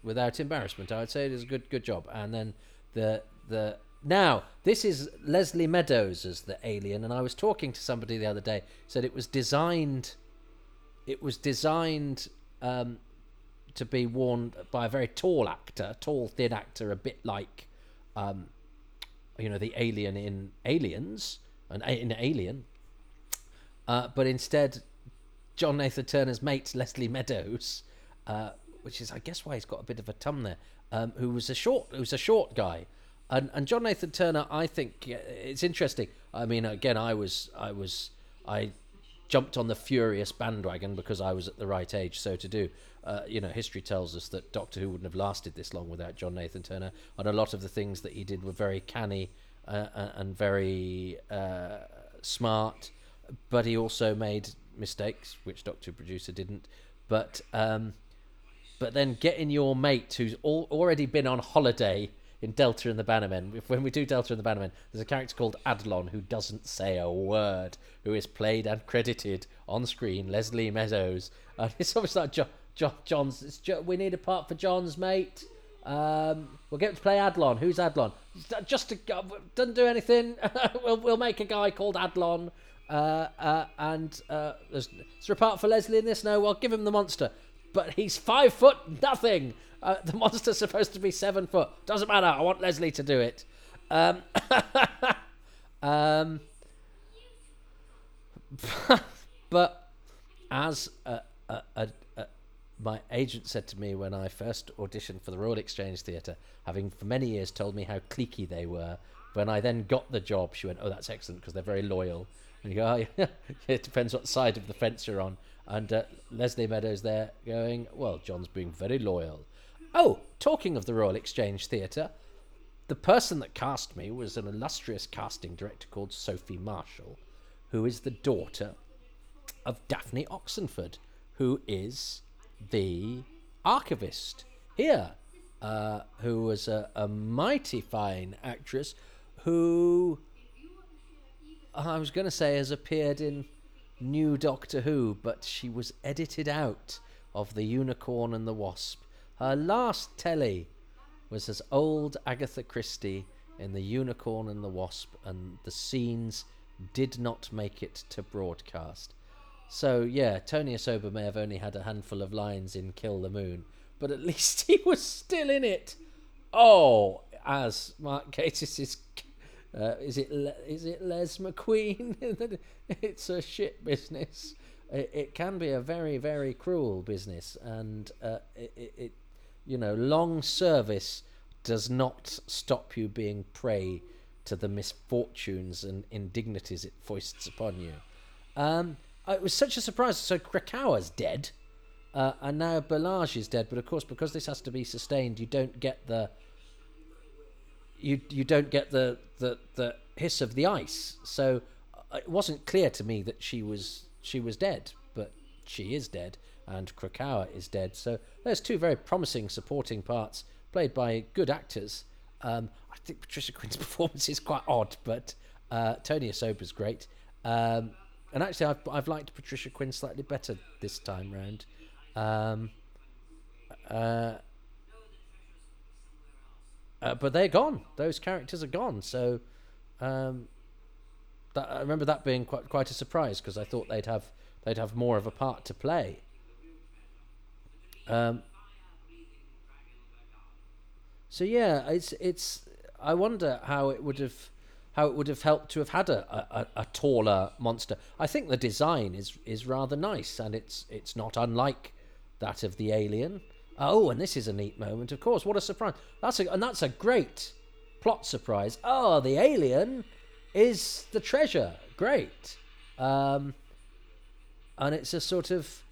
without embarrassment. I would say it is a good good job. And then the the now this is Leslie Meadows as the alien, and I was talking to somebody the other day said it was designed it was designed um, to be worn by a very tall actor, tall thin actor, a bit like um, you know the alien in Aliens, and in Alien. Uh, but instead, John Nathan Turner's mate Leslie Meadows, uh, which is I guess why he's got a bit of a tum there, um, who was a short, who was a short guy, and and John Nathan Turner, I think it's interesting. I mean, again, I was I was I jumped on the furious bandwagon because I was at the right age so to do. Uh, you know, history tells us that Doctor Who wouldn't have lasted this long without John Nathan Turner, and a lot of the things that he did were very canny uh, uh and very uh, smart but he also made mistakes, which Doctor Producer didn't. But um, but then getting your mate who's all, already been on holiday in Delta and the Bannermen. If, when we do Delta and the Bannermen, there's a character called Adlon who doesn't say a word, who is played and credited on screen, Leslie Meadows. And it's almost like John, John, John's. John, we need a part for John's mate. Um, we'll get to play Adlon. Who's Adlon? Just to, doesn't do anything. we'll we'll make a guy called Adlon uh, uh, and uh, there's, is there a part for Leslie in this? No, I'll give him the monster. But he's five foot nothing. Uh, the monster's supposed to be seven foot. Doesn't matter. I want Leslie to do it. Um, um, but as a, a, a, my agent said to me when I first auditioned for the Royal Exchange Theatre, having for many years told me how cliquey they were, when I then got the job, she went, "Oh, that's excellent because they're very loyal." And you go, oh, yeah. it depends what side of the fence you're on. And uh, Leslie Meadows there going, well, John's being very loyal. Oh, talking of the Royal Exchange Theatre, the person that cast me was an illustrious casting director called Sophie Marshall, who is the daughter of Daphne Oxenford, who is the archivist here, uh, who was a, a mighty fine actress who I was going to say has appeared in new Doctor Who, but she was edited out of The Unicorn and the Wasp. Her last telly was as old Agatha Christie in The Unicorn and the Wasp, and the scenes did not make it to broadcast. So, yeah, Tony Osoba may have only had a handful of lines in Kill the Moon, but at least he was still in it. Oh, as Mark Gatiss is uh, is it Le- is it Les McQueen? it's a shit business. It, it, can be a very very cruel business, and uh, it, it, you know, long service does not stop you being prey to the misfortunes and indignities it foists upon you. Um, it was such a surprise. So Kracauer's dead, uh, and now Belazs is dead. But of course, because this has to be sustained, you don't get the you you don't get the the the hiss of the ice. So uh, it wasn't clear to me that she was she was dead, but she is dead, and Kracauer is dead. So there's two very promising supporting parts played by good actors. Um, I think Patricia Quinn's performance is quite odd, but uh, Tony Osoba's great. Um, and actually, I've, I've liked Patricia Quinn slightly better this time round. Um, uh, uh, but they're gone. Those characters are gone. So um, that, I remember that being quite quite a surprise because I thought they'd have they'd have more of a part to play. Um, so yeah, it's it's. I wonder how it would have how it would have helped to have had a, a, a taller monster. I think the design is is rather nice, and it's it's not unlike that of the alien. Oh, and this is a neat moment, of course. What a surprise! That's a and that's a great plot surprise. Oh, the alien is the treasure. Great. Um, and it's a sort of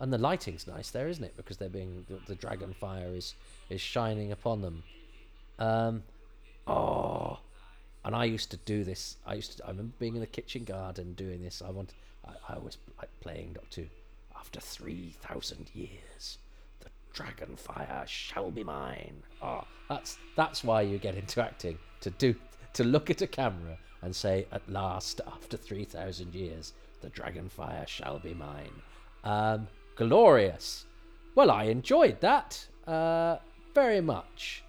and the lighting's nice there, isn't it? Because they're being the, the dragon fire is is shining upon them. Um, oh, and I used to do this. I used to. I remember being in the kitchen garden doing this. I want. I, I was like playing Doctor. After three thousand years, the dragon fire shall be mine. Oh, that's that's why you get into acting to do to look at a camera and say, at last, after three thousand years, the dragon fire shall be mine. Um, glorious. Well, I enjoyed that uh, very much.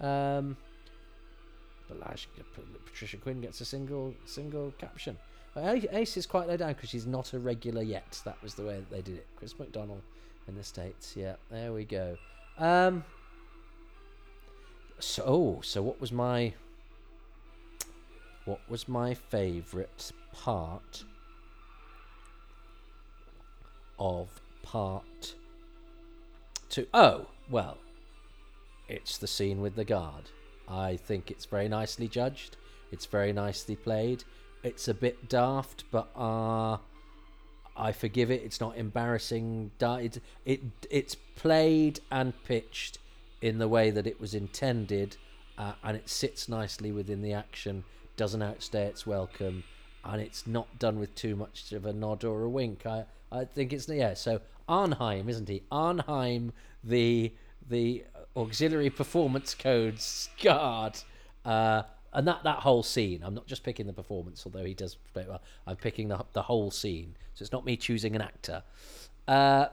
Um, Patricia Quinn gets a single single caption. Ace is quite low down because she's not a regular yet. That was the way that they did it. Chris McDonald in the states. Yeah, there we go. Um, so, oh, so what was my what was my favourite part of part two? Oh, well, it's the scene with the guard. I think it's very nicely judged. It's very nicely played. It's a bit daft, but uh, I forgive it. It's not embarrassing. It, it it's played and pitched in the way that it was intended, uh, and it sits nicely within the action. Doesn't outstay its welcome, and it's not done with too much of a nod or a wink. I I think it's yeah. So Arnheim, isn't he? Arnheim, the the auxiliary performance codes guard. Uh, and that, that whole scene, I'm not just picking the performance, although he does play well. I'm picking the the whole scene, so it's not me choosing an actor. Uh,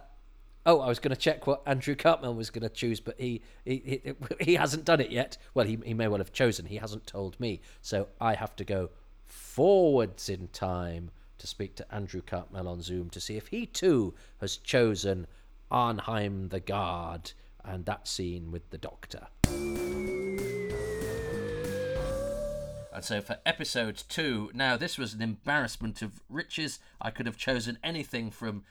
oh, I was going to check what Andrew Cartmel was going to choose, but he, he he, he hasn't done it yet. Well, he he may well have chosen. He hasn't told me, so I have to go forwards in time to speak to Andrew Cartmel on Zoom to see if he too has chosen Arnheim the Guard and that scene with the Doctor. And so for episode two, now this was an embarrassment of riches. I could have chosen anything from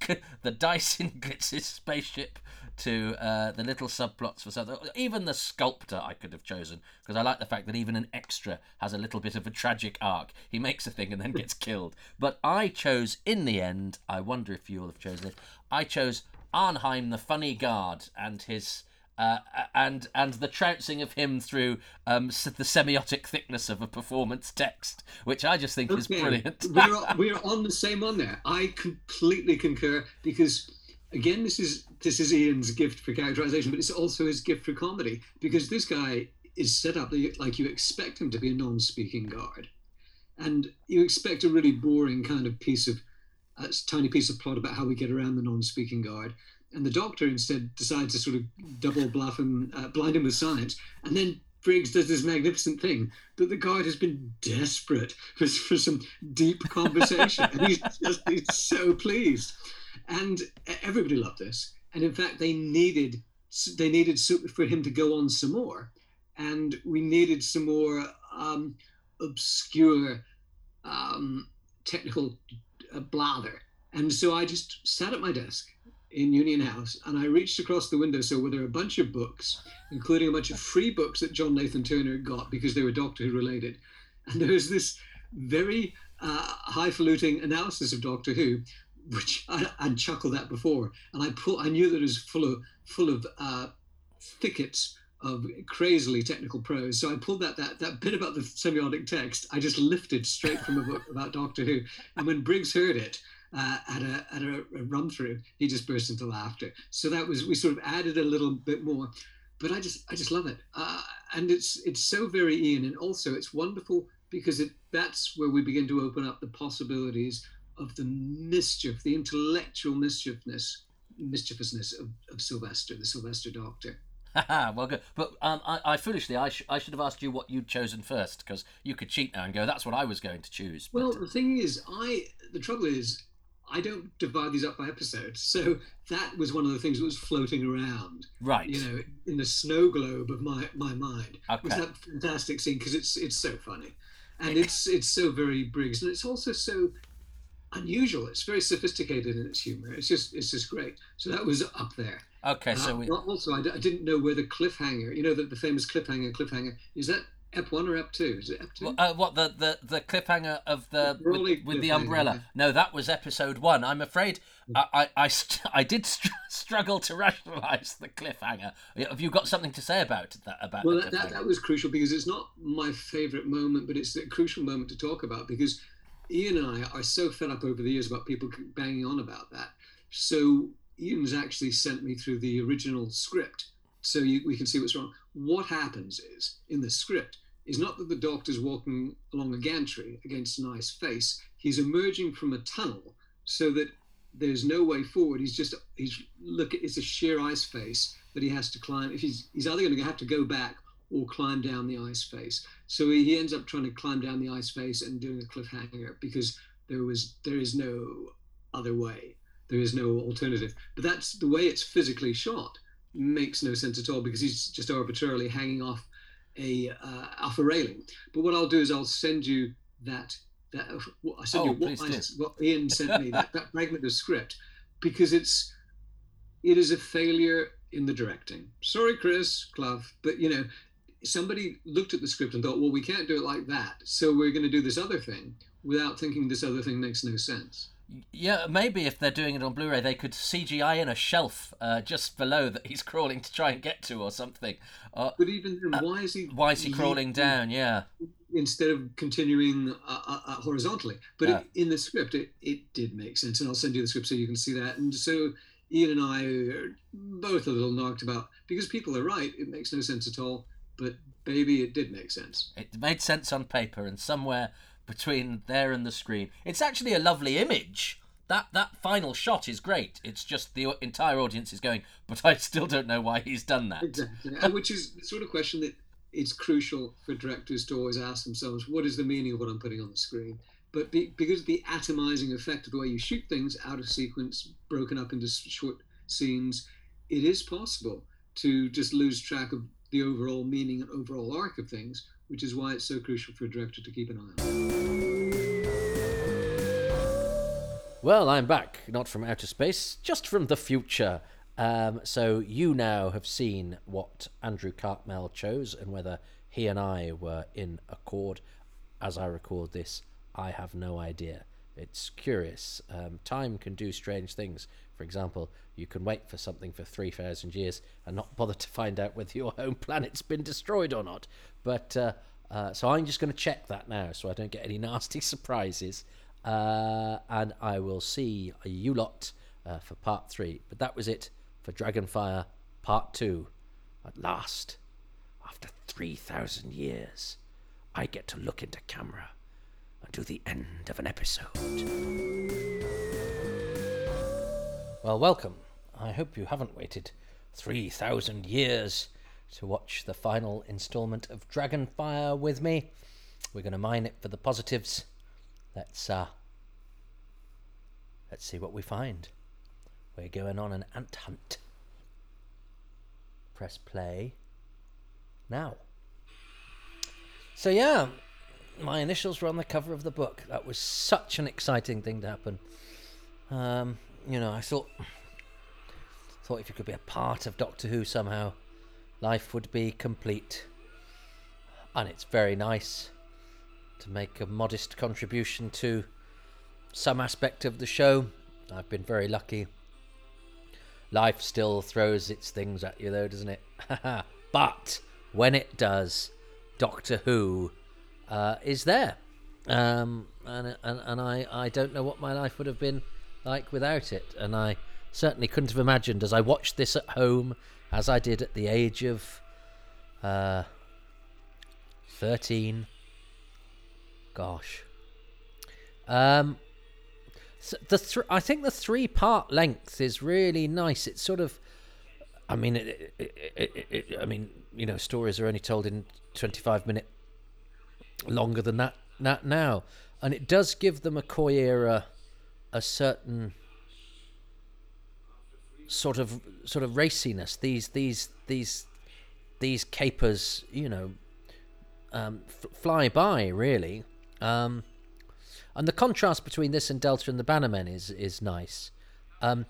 the Dyson Glitz's spaceship to uh, the little subplots for something. Even the sculptor I could have chosen because I like the fact that even an extra has a little bit of a tragic arc. He makes a thing and then gets killed. But I chose in the end. I wonder if you all have chosen it. I chose Arnheim, the funny guard, and his uh, and and the trouncing of him through um, the semiotic thickness of a performance text, which I just think okay. is brilliant. we're, we're on the same on there. I completely concur because again, this is this is Ian's gift for characterization, but it's also his gift for comedy because this guy is set up like you expect him to be a non-speaking guard, and you expect a really boring kind of piece of a tiny piece of plot about how we get around the non-speaking guard and the doctor instead decides to sort of double bluff and uh, blind him with science. And then Briggs does this magnificent thing that the guard has been desperate for, for some deep conversation. and he's just he's so pleased. And everybody loved this. And in fact, they needed they needed for him to go on some more. And we needed some more um, obscure um, technical uh, blather. And so I just sat at my desk in Union House, and I reached across the window windowsill where there were a bunch of books, including a bunch of free books that John Nathan Turner got because they were Doctor Who related. And there was this very uh, highfalutin analysis of Doctor Who, which I, would chuckled at before, and I pull, I knew that it was full of full of uh, thickets of crazily technical prose. So I pulled that that that bit about the semiotic text. I just lifted straight from a book about Doctor Who, and when Briggs heard it, uh, at a at a, a run through, he just burst into laughter. So that was we sort of added a little bit more, but I just I just love it, uh, and it's it's so very Ian, and also it's wonderful because it that's where we begin to open up the possibilities of the mischief, the intellectual mischiefness mischievousness of, of Sylvester, the Sylvester Doctor. well, good. But um, I, I, foolishly, I, sh- I should have asked you what you'd chosen first because you could cheat now and go, "That's what I was going to choose." Well, the thing is, I the trouble is, I don't divide these up by episodes. So that was one of the things that was floating around, Right. you know, in the snow globe of my my mind. Was that fantastic scene because it's it's so funny, and it's it's so very Briggs, and it's also so unusual. It's very sophisticated in its humor. It's just it's just great. So that was up there. okay, so Uh, we. also, I, d- I didn't know where the cliffhanger, you know, the, the famous cliffhanger, cliffhanger, is that Ep one or Ep two? Is it Ep two? Well, Uh, what the, the the cliffhanger of the with, with the umbrella? No, that was episode one. I'm afraid I I, I, I did str- struggle to rationalise the cliffhanger. Have you got something to say about that? About well, that, that, that was crucial because it's not my favourite moment, but it's a crucial moment to talk about because Ian and I are so fed up over the years about people banging on about that. So Ian's actually sent me through the original script so you, we can see what's wrong. What happens is in the script is not that the doctor's walking along a gantry against an ice face. He's emerging from a tunnel so that there's no way forward. He's just he's look. It's a sheer ice face that he has to climb. If he's he's either going to have to go back or climb down the ice face. So he, he ends up trying to climb down the ice face and doing a cliffhanger because there was there is no other way. There is no alternative. But that's the way it's physically shot makes no sense at all because he's just arbitrarily hanging off a uh, off a railing. But what I'll do is I'll send you that that I send Oh, you what, I, what Ian sent me that, that fragment of script because it's it is a failure in the directing. Sorry, Chris Clough, but you know somebody looked at the script and thought, well, we can't do it like that, so we're going to do this other thing without thinking this other thing makes no sense. Yeah, maybe if they're doing it on Blu-ray, they could CGI in a shelf uh, just below that he's crawling to try and get to, or something. Uh, But even then, why is he? why is he crawling down? Yeah. instead of continuing uh, uh, uh, horizontally. But Yeah. it, in the script, it, it did make sense, and I'll send you the script so you can see that. And so Ian and I are both a little knocked about because people are right; it makes no sense at all. But baby, it did make sense. It made sense on paper, and somewhere between there and the screen, it's actually a lovely image. That that final shot is great. It's just the entire audience is going, but I still don't know why he's done that. Exactly, which is the sort of question that it's crucial for directors to always ask themselves: What is the meaning of what I'm putting on the screen? But be, because of the atomizing effect of the way you shoot things out of sequence, broken up into short scenes, it is possible to just lose track of the overall meaning and overall arc of things, which is why it's so crucial for a director to keep an eye on. Well, I'm back, not from outer space, just from the future. Um, so you now have seen what Andrew Cartmel chose and whether he and I were in accord. As I record this, I have no idea. It's curious. Um, time can do strange things. For example, you can wait for something for 3,000 years and not bother to find out whether your home planet's been destroyed or not. But uh, uh, so I'm just going to check that now so I don't get any nasty surprises. Uh, and I will see you lot uh, for part three. But that was it for Dragonfire Part Two. At last, after 3,000 years, I get to look into camera do the end of an episode. Well, welcome. I hope you haven't waited 3,000 years to watch the final installment of Dragonfire with me. We're going to mine it for the positives. Let's uh let's see what we find. We're going on an ant hunt. Press play now. So yeah, my initials were on the cover of the book. That was such an exciting thing to happen. Um, you know, I thought thought if you could be a part of Doctor Who somehow, life would be complete. And it's very nice to make a modest contribution to some aspect of the show. I've been very lucky. Life still throws its things at you, though, doesn't it? but when it does, Doctor Who uh, is there. Um, and and, and I, I don't know what my life would have been like without it. And I certainly couldn't have imagined as I watched this at home, as I did at the age of uh, 13. Gosh. Um, so the th- I think the three part length is really nice. It's sort of, I mean, it, it, it, I mean, you know, stories are only told in twenty five minute longer than that that now, and it does give the McCoy era a certain sort of sort of raciness. These these these these capers, you know, um, f- fly by really. Um, and the contrast between this and Delta and the Bannermen is is nice. Um,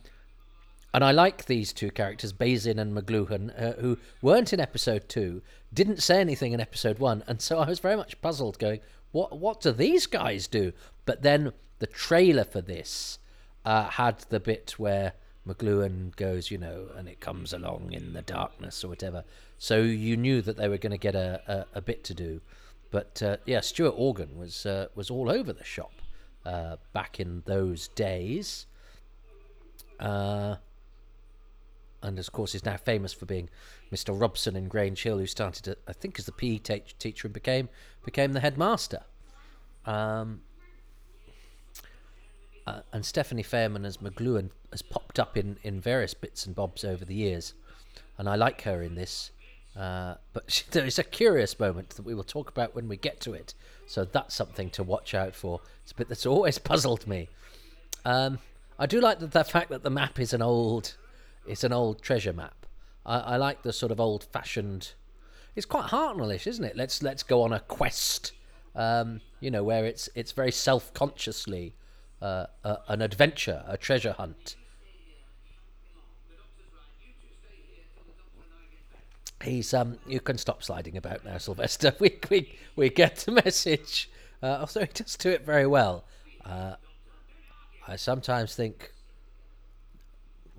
and I like these two characters, Bazin and McLuhan, uh, who weren't in episode two, didn't say anything in episode one, and so I was very much puzzled, going, "What? What do these guys do?" But then the trailer for this uh, had the bit where McLuhan goes, you know, and it comes along in the darkness or whatever. So you knew that they were going to get a, a, a, bit to do. But uh, yeah, Stuart Organ was uh, was all over the shop uh, back in those days. Uh, and of course is now famous for being Mr. Robson in Grange Hill, who started, I think, as the PE te- teacher and became became the headmaster. Um, uh, and Stephanie Fayerman as McLuhan has popped up in, in various bits and bobs over the years, and I like her in this. Uh, but she, there is a curious moment that we will talk about when we get to it, so that's something to watch out for. It's a bit that's always puzzled me. Um, I do like the, the fact that the map is an old it's an old treasure map. I, I like the sort of old fashioned. It's quite Hartnellish, isn't it? Let's let's go on a quest. Um, you know, where it's it's very self consciously uh, uh, an adventure, a treasure hunt. He's um. You can stop sliding about now, Sylvester. We we we get the message. Uh, although he does do it very well. Uh, I sometimes think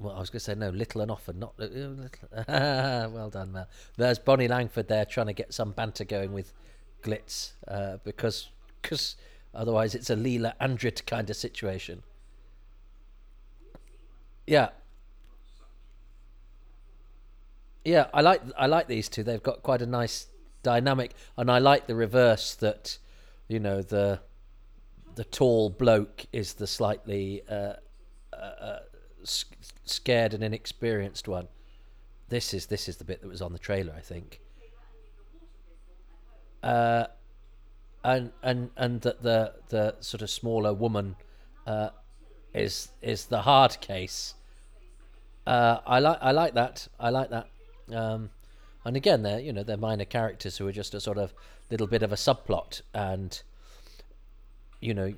well, I was going to say no, little and often, not uh, little. well done, Mel. There's Bonnie Langford there trying to get some banter going with Glitz uh, because cause otherwise it's a Leela Andrit kind of situation. Yeah. Yeah, I like I like these two. They've got quite a nice dynamic, and I like the reverse that, you know, the the tall bloke is the slightly uh, uh, uh scared and inexperienced one. This is this is the bit that was on the trailer, I think. Uh, and and and that the the sort of smaller woman uh, is is the hard case. Uh, I like I like that. I like that. Um, and again, they're you know they're minor characters who are just a sort of little bit of a subplot, and you know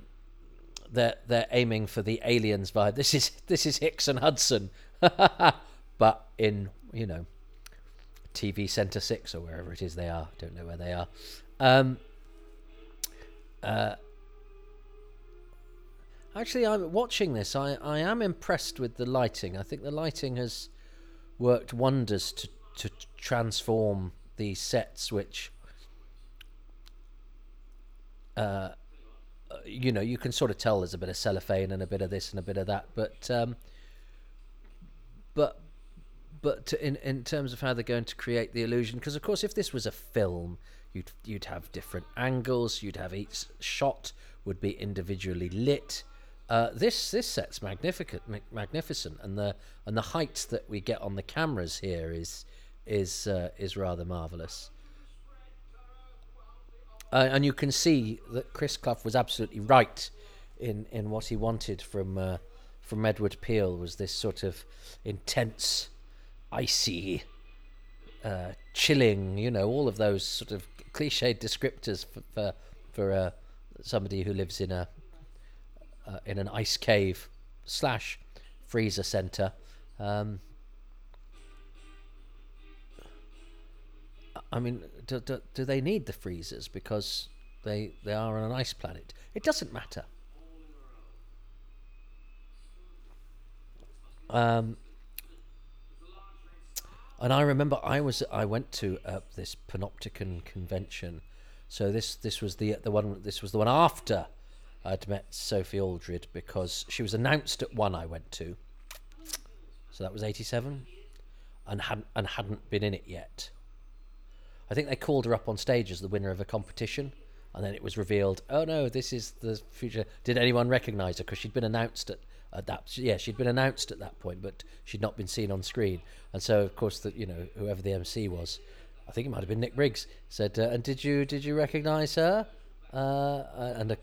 they're they're aiming for the aliens vibe. This is this is Hicks and Hudson, but in you know TV Centre Six or wherever it is they are. Don't know where they are. Um, uh, actually, I'm watching this. I I am impressed with the lighting. I think the lighting has worked wonders to to transform these sets, which. Uh, you know, you can sort of tell there's a bit of cellophane and a bit of this and a bit of that, but um, but but in in terms of how they're going to create the illusion, because of course, if this was a film, you'd you'd have different angles, you'd have each shot would be individually lit. Uh, this this set's magnificent, magnificent, and the and the height that we get on the cameras here is is uh, is rather marvelous. Uh, and you can see that Chris Clough was absolutely right in in what he wanted from uh, from Edward Peel was this sort of intense, icy, uh, chilling. You know, all of those sort of cliched descriptors for for, for uh, somebody who lives in a uh, in an ice cave slash freezer center. Um, I mean, do, do, do, they need the freezers because they they are on an ice planet? It doesn't matter. Um, and I remember I was I went to uh, this Panopticon convention, so this this was the the one this was the one after I'd met Sophie Aldred because she was announced at one I went to. So that was eighty seven, and hadn't and hadn't been in it yet. I think they called her up on stage as the winner of a competition, and then it was revealed, oh no, this is the future. Did anyone recognise her? Because she'd been announced at, at that. Yeah, she'd been announced at that point, but she'd not been seen on screen. And so, of course, that you know, whoever the MC was, I think it might have been Nick Briggs, said, uh, "And did you did you recognise her?" Uh, and a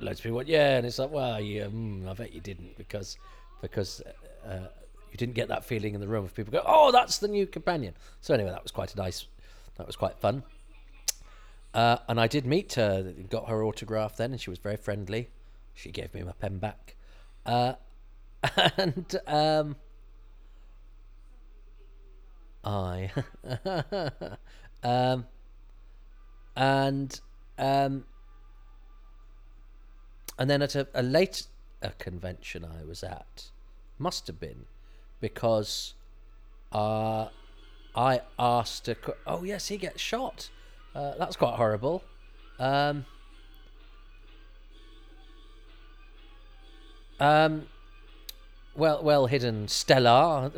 loads of people went, yeah, and it's like, well, yeah, mm, I bet you didn't because because uh, you didn't get that feeling in the room of people go, oh, that's the new companion. So anyway, that was quite a nice, that was quite fun. Uh, and I did meet her, got her autograph then, and she was very friendly. She gave me my pen back. Uh, and um, I, um, and um, and then at a, a convention I was at, must have been, because uh, I asked a. Oh yes, he gets shot. Uh, that's quite horrible. Um, um, well, well hidden Stellar.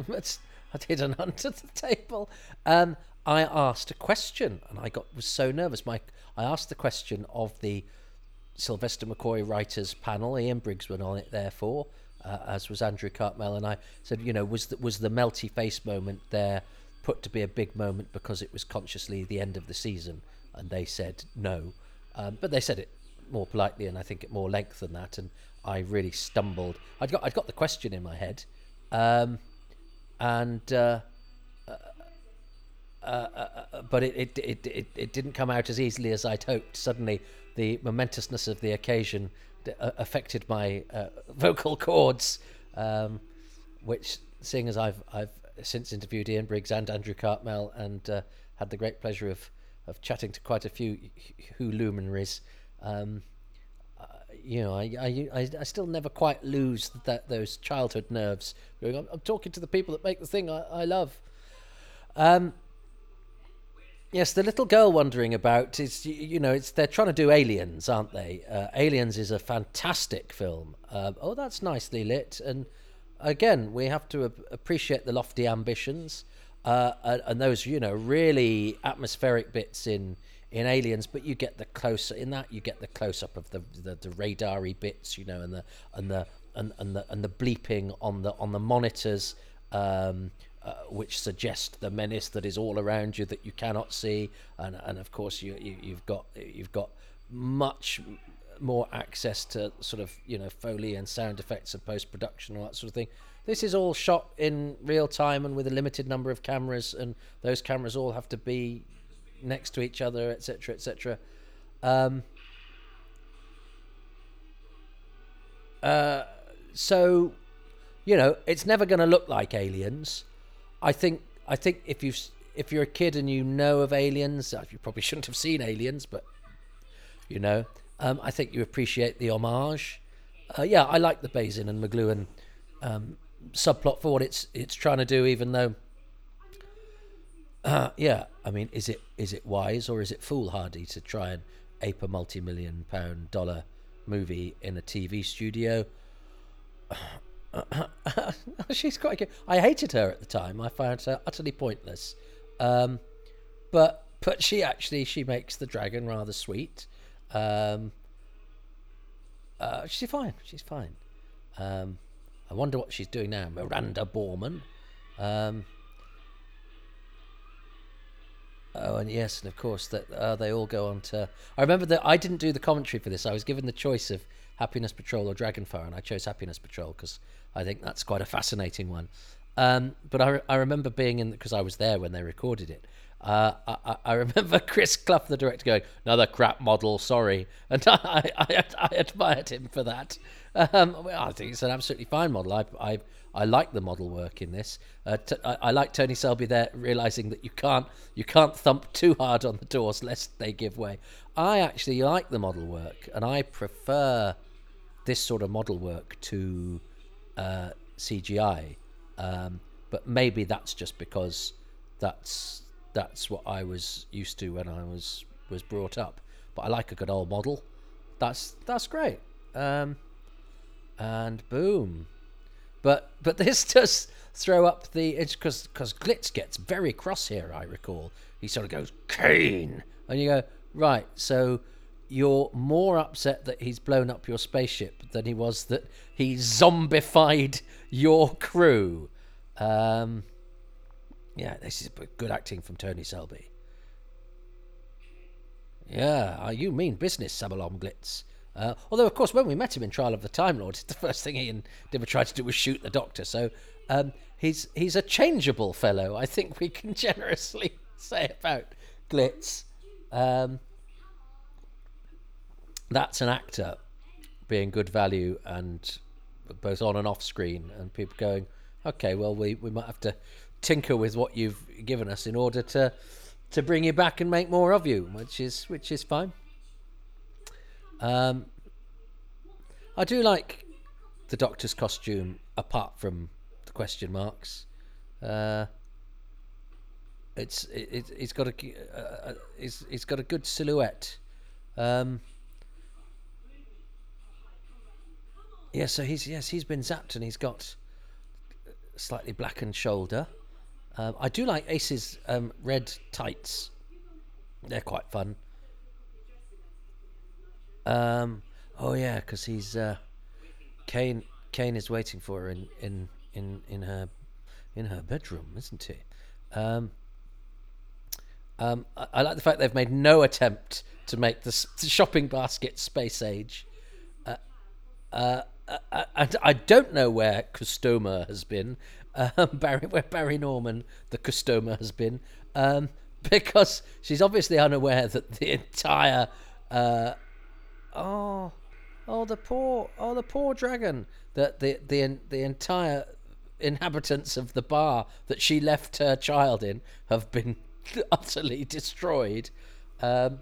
I'd hidden under the table. Um, I asked a question, and I got was so nervous. My I asked the question of the Sylvester McCoy writers panel. Ian Briggs went on it, therefore, uh, as was Andrew Cartmel, and I said, you know, was the, was the melty face moment there put to be a big moment because it was consciously the end of the season? And they said no, um, but they said it more politely and I think at more length than that. And I really stumbled. I'd got I'd got the question in my head, um, and. Uh, uh, uh, uh, but it, it, it, it, it didn't come out as easily as I'd hoped. Suddenly, the momentousness of the occasion d- uh, affected my uh, vocal cords, um, which, seeing as I've I've since interviewed Ian Briggs and Andrew Cartmel and had the great pleasure of of chatting to quite a few Who luminaries. Um, you know, I, I, I still never quite lose that those childhood nerves. I'm, I'm talking to the people that make the thing I, I love. Um, Yes, the little girl wondering about is you know it's they're trying to do Aliens, aren't they? Uh, Aliens is a fantastic film. Uh, oh, that's nicely lit, and again we have to appreciate the lofty ambitions uh, and those you know really atmospheric bits in in Aliens. But you get the close in that you get the close up of the the, the radary bits, you know, and the and the and, and the and the bleeping on the on the monitors. Um, uh, which suggest the menace that is all around you that you cannot see, and and of course you, you have got you've got much more access to sort of you know foley and sound effects and post production all that sort of thing. This is all shot in real time and with a limited number of cameras, and those cameras all have to be next to each other, etc., etc. Um, uh, so, you know, it's never going to look like Aliens, I think I think if you if you're a kid and you know of aliens, uh, you probably shouldn't have seen aliens, but you know, um, I think you appreciate the homage. Uh, yeah, I like the Bazin and McLuhan um, subplot for what it's it's trying to do, even though. Uh, yeah, I mean, is it is it wise or is it foolhardy to try and ape a multi-million pound dollar movie in a TV studio? she's quite good. I hated her at the time. I found her utterly pointless. Um, but but she actually she makes the dragon rather sweet. Um, uh, she's fine. She's fine. Um, I wonder what she's doing now. Miranda Borman. Um, oh, and yes, and of course that uh, they all go on to. I remember that I didn't do the commentary for this. I was given the choice of Happiness Patrol or Dragonfire, and I chose Happiness Patrol because I think that's quite a fascinating one. Um, but I, I remember being in because I was there when they recorded it. Uh, I, I, remember Chris Clough, the director, going, "Another crap model, sorry," and I, I, I admired him for that. Um, I think it's an absolutely fine model. I, I, I like the model work in this. Uh, t- I, I like Tony Selby there, realizing that you can't, you can't thump too hard on the doors lest they give way. I actually like the model work, and I prefer this sort of model work to uh, CGI. Um, but maybe that's just because that's that's what I was used to when I was was brought up. But I like a good old model. That's that's great. Um, and boom. But but this does throw up the it's because because Glitz gets very cross here. I recall he sort of goes Kane, and you go right. So you're more upset that he's blown up your spaceship than he was that he zombified your crew. Um, yeah, this is good acting from Tony Selby. Yeah, uh, you mean business, Sabalom Glitz. Uh, although, of course, when we met him in Trial of the Time Lord, the first thing he and Dibber tried to do was shoot the Doctor. So um, he's he's a changeable fellow. I think we can generously say about Glitz. Um, that's an actor being good value and both on and off screen, and people going, okay, well, we, we might have to tinker with what you've given us in order to to bring you back and make more of you, which is which is fine. Um, I do like the Doctor's costume, apart from the question marks. Uh, it's it, it, it's got a uh, it's, it's got a good silhouette. Um, yeah, so he's yes he's been zapped and he's got a slightly blackened shoulder. Um, I do like Ace's um, red tights. They're quite fun. Um, oh yeah, because he's uh, Kane. Kane is waiting for her in in in in her in her bedroom, isn't he? Um, um, I, I, like the fact they've made no attempt to make the, the shopping basket space age. Uh, uh, uh, and I don't know where Customa has been, um, Barry, where Barry Norman, the customer, has been, um, because she's obviously unaware that the entire, uh, oh, oh the poor, oh the poor dragon, that the the the entire inhabitants of the bar that she left her child in have been utterly destroyed. Um,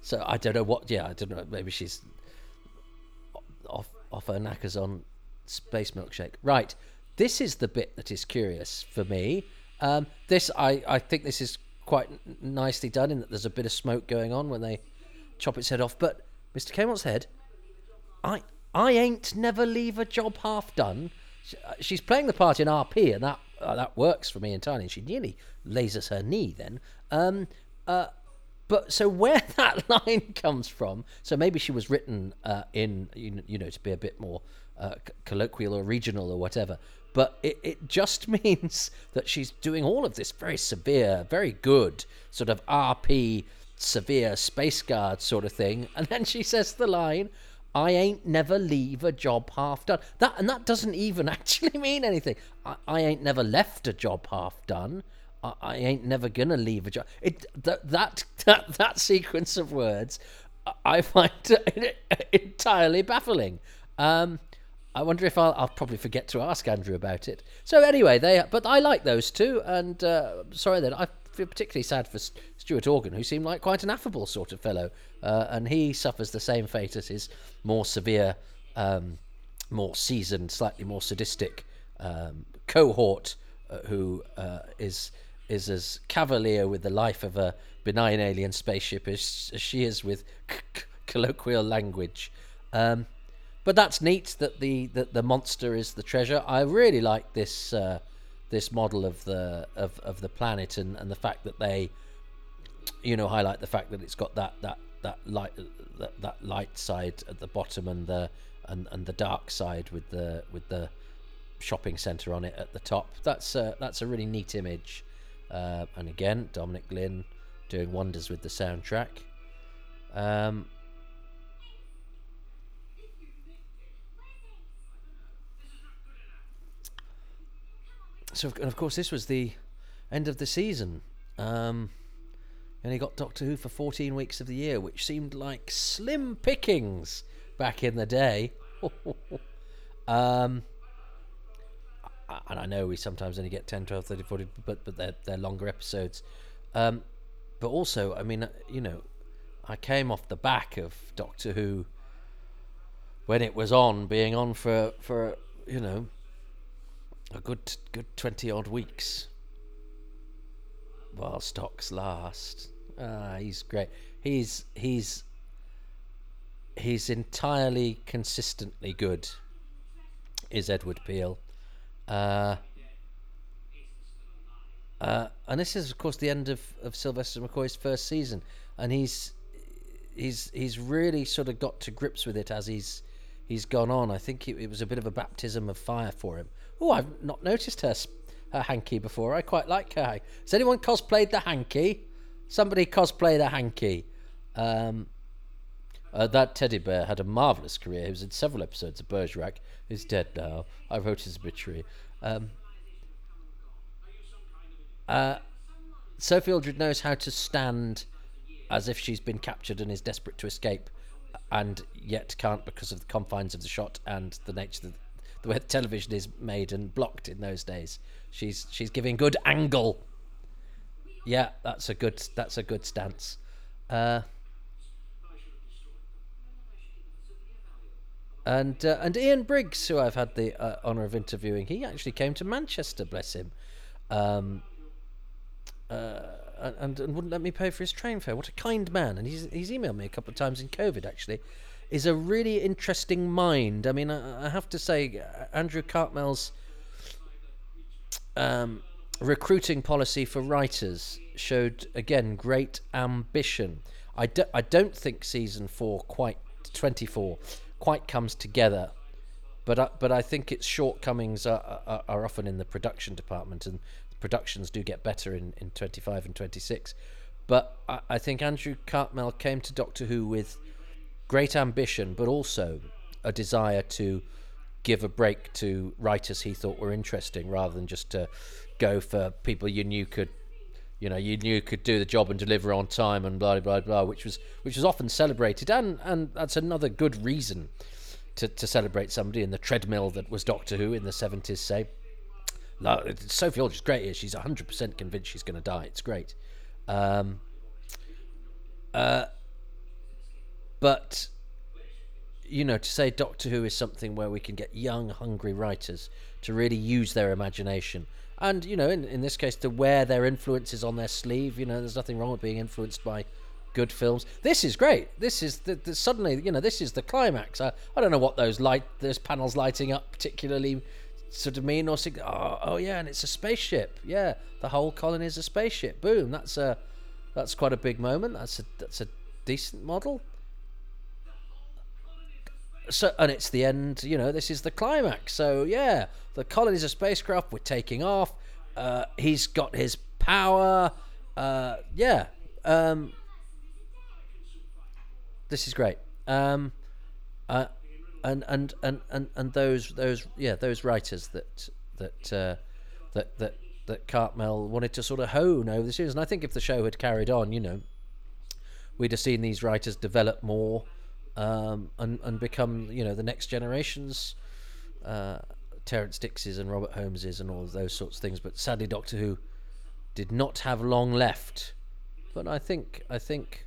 so I don't know what. Yeah, I don't know. Maybe she's off off her knackers on space milkshake. Right. This is the bit that is curious for me. Um, this I I think this is quite nicely done in that there's a bit of smoke going on when they chop its head off. But Mr. Camont's head, I I ain't never leave a job half done. She's playing the part in RP, and that uh, that works for me entirely. She nearly lasers her knee then. Um, uh, but so where that line comes from, so maybe she was written uh, in you, you know to be a bit more uh, colloquial or regional or whatever. But it, it just means that she's doing all of this very severe, very good sort of RP severe space guard sort of thing, and then she says the line, I ain't never leave a job half done. That and that doesn't even actually mean anything. I, I ain't never left a job half done. I, I ain't never gonna leave a job. It that that that, that sequence of words, I find entirely baffling. Um, I wonder if I'll, I'll, probably forget to ask Andrew about it. So anyway, they but I like those two, and uh, sorry then I feel particularly sad for Stuart Organ, who seemed like quite an affable sort of fellow, uh, and he suffers the same fate as his more severe, um, more seasoned, slightly more sadistic um, cohort, uh, who uh, is is as cavalier with the life of a benign alien spaceship as, as she is with c- c- colloquial language. Um, but that's neat that the that the monster is the treasure. I really like this uh, this model of the of, of the planet and, and the fact that they you know highlight the fact that it's got that that that light that, that light side at the bottom and the and, and the dark side with the with the shopping center on it at the top. That's a, that's a really neat image. Uh, and again Dominic Glynn doing wonders with the soundtrack. Um, so and of course this was the end of the season. Um, and he got Doctor Who for 14 weeks of the year, which seemed like slim pickings back in the day. um, and I know we sometimes only get 10, 12, 30, 40, but, but they're, they're longer episodes. Um, but also, I mean, you know, I came off the back of Doctor Who when it was on, being on for, for you know, a good good twenty odd weeks while stocks last. Ah, he's great. He's he's he's entirely consistently good. Is Edward Peel. Uh, uh, and this is, of course, the end of, of Sylvester McCoy's first season, and he's he's he's really sort of got to grips with it as he's he's gone on. I think it, it was a bit of a baptism of fire for him. Oh, I've not noticed her her hanky before. I quite like her. Has anyone cosplayed the hanky? Somebody cosplayed a hanky. Um, Uh, that teddy bear had a marvelous career. He was in several episodes of Bergerac. He's dead now. I wrote his obituary. Um, uh, Sophie Aldred knows how to stand as if she's been captured and is desperate to escape, and yet can't because of the confines of the shot and the nature of the, the way the television is made and blocked in those days. She's she's giving good angle. Yeah, that's a good that's a good stance. Uh, and uh, and Ian Briggs, who I've had the uh, honour of interviewing, he actually came to Manchester, bless him, um, uh, and, and wouldn't let me pay for his train fare. What a kind man! And he's he's emailed me a couple of times in COVID. Actually, is a really interesting mind. I mean, I, I have to say, Andrew Cartmel's um, recruiting policy for writers showed again great ambition. I, do, I don't think season four quite twenty four quite comes together. But I, but I think its shortcomings are, are, are often in the production department, and productions do get better in, in 25 and 26. But I, I think Andrew Cartmel came to Doctor Who with great ambition, but also a desire to give a break to writers he thought were interesting, rather than just to go for people you knew could you know you knew could do the job and deliver on time and blah blah blah which was which was often celebrated and and that's another good reason to, to celebrate somebody in the treadmill that was Doctor Who in the 70s say Sophie Aldred is great here she's 100% convinced she's going to die it's great um, uh, but you know to say Doctor Who is something where we can get young hungry writers to really use their imagination and you know, in, in this case, to wear their influences on their sleeve. You know, there's nothing wrong with being influenced by good films. This is great. This is the, the suddenly, you know, this is the climax. I, I don't know what those light, those panels lighting up particularly sort of mean or sig- oh, oh yeah, and it's a spaceship. Yeah, the whole colony is a spaceship. Boom. That's a that's quite a big moment. That's a that's a decent model. So and it's the end. You know, this is the climax. So yeah, the colony is a spacecraft. We're taking off. Uh, he's got his power. Uh, yeah. Um, this is great. Um, uh, and, and, and, and, and those those yeah those writers that that uh, that that that Cartmel wanted to sort of hone over the series. And I think if the show had carried on, you know, we'd have seen these writers develop more um, and and become you know the next generations. Uh, Terrance Dicks's and Robert Holmes's and all those sorts of things. But sadly, Doctor Who did not have long left. But I think I think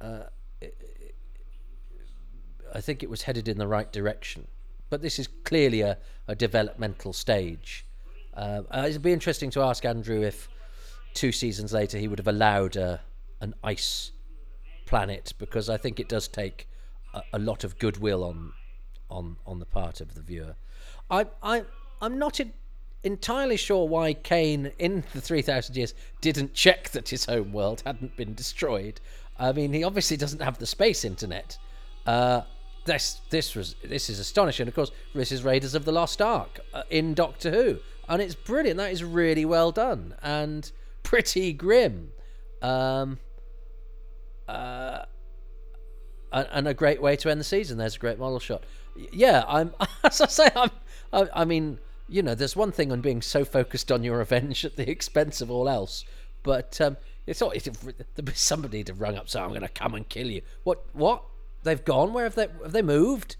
uh, I think it was headed in the right direction. But this is clearly a, a developmental stage. Uh, it'd be interesting to ask Andrew if two seasons later he would have allowed a, an ice planet because I think it does take a, a lot of goodwill on on on the part of the viewer. I, I, I'm not in, entirely sure why Kane, in the 3,000 years, didn't check that his home world hadn't been destroyed. I mean, he obviously doesn't have the space internet. Uh, this, this was this is astonishing. Of course, this is Raiders of the Lost Ark uh, in Doctor Who, and it's brilliant. That is really well done and pretty grim. Um, uh, and a great way to end the season. There's a great model shot. Yeah, I'm. As I say, I'm I, I mean, you know, there's one thing on being so focused on your revenge at the expense of all else, but um, it's not. It's, somebody to rung up, so I'm going to come and kill you. What? What? They've gone. Where have they? Have they moved?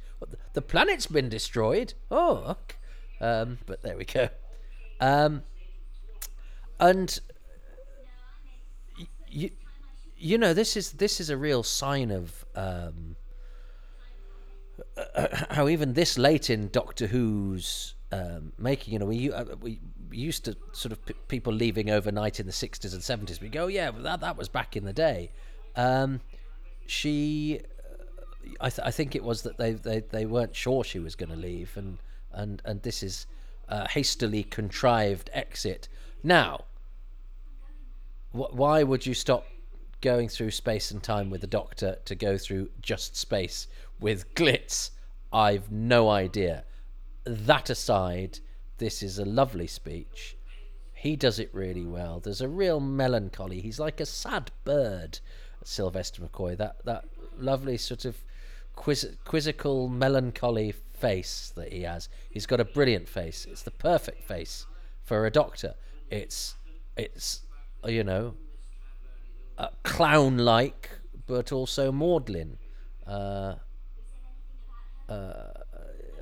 The planet's been destroyed. Oh, um, but there we go. Um, and you, you know, this is this is a real sign of um, how even this late in Doctor Who's um, making, you know, we uh, we used to sort of p- people leaving overnight in the sixties and seventies. We go, yeah, that that was back in the day. Um, she, I, th- I think it was that they, they, they weren't sure she was going to leave, and and and this is a hastily contrived exit. Now, wh- why would you stop going through space and time with the Doctor to go through just space with Glitz, I've no idea. That aside, this is a lovely speech. He does it really well. There's a real melancholy. He's like a sad bird, Sylvester McCoy. That that lovely sort of quiz- quizzical, melancholy face that he has. He's got a brilliant face. It's the perfect face for a doctor. It's it's you know uh, clown-like, but also maudlin. Uh, uh,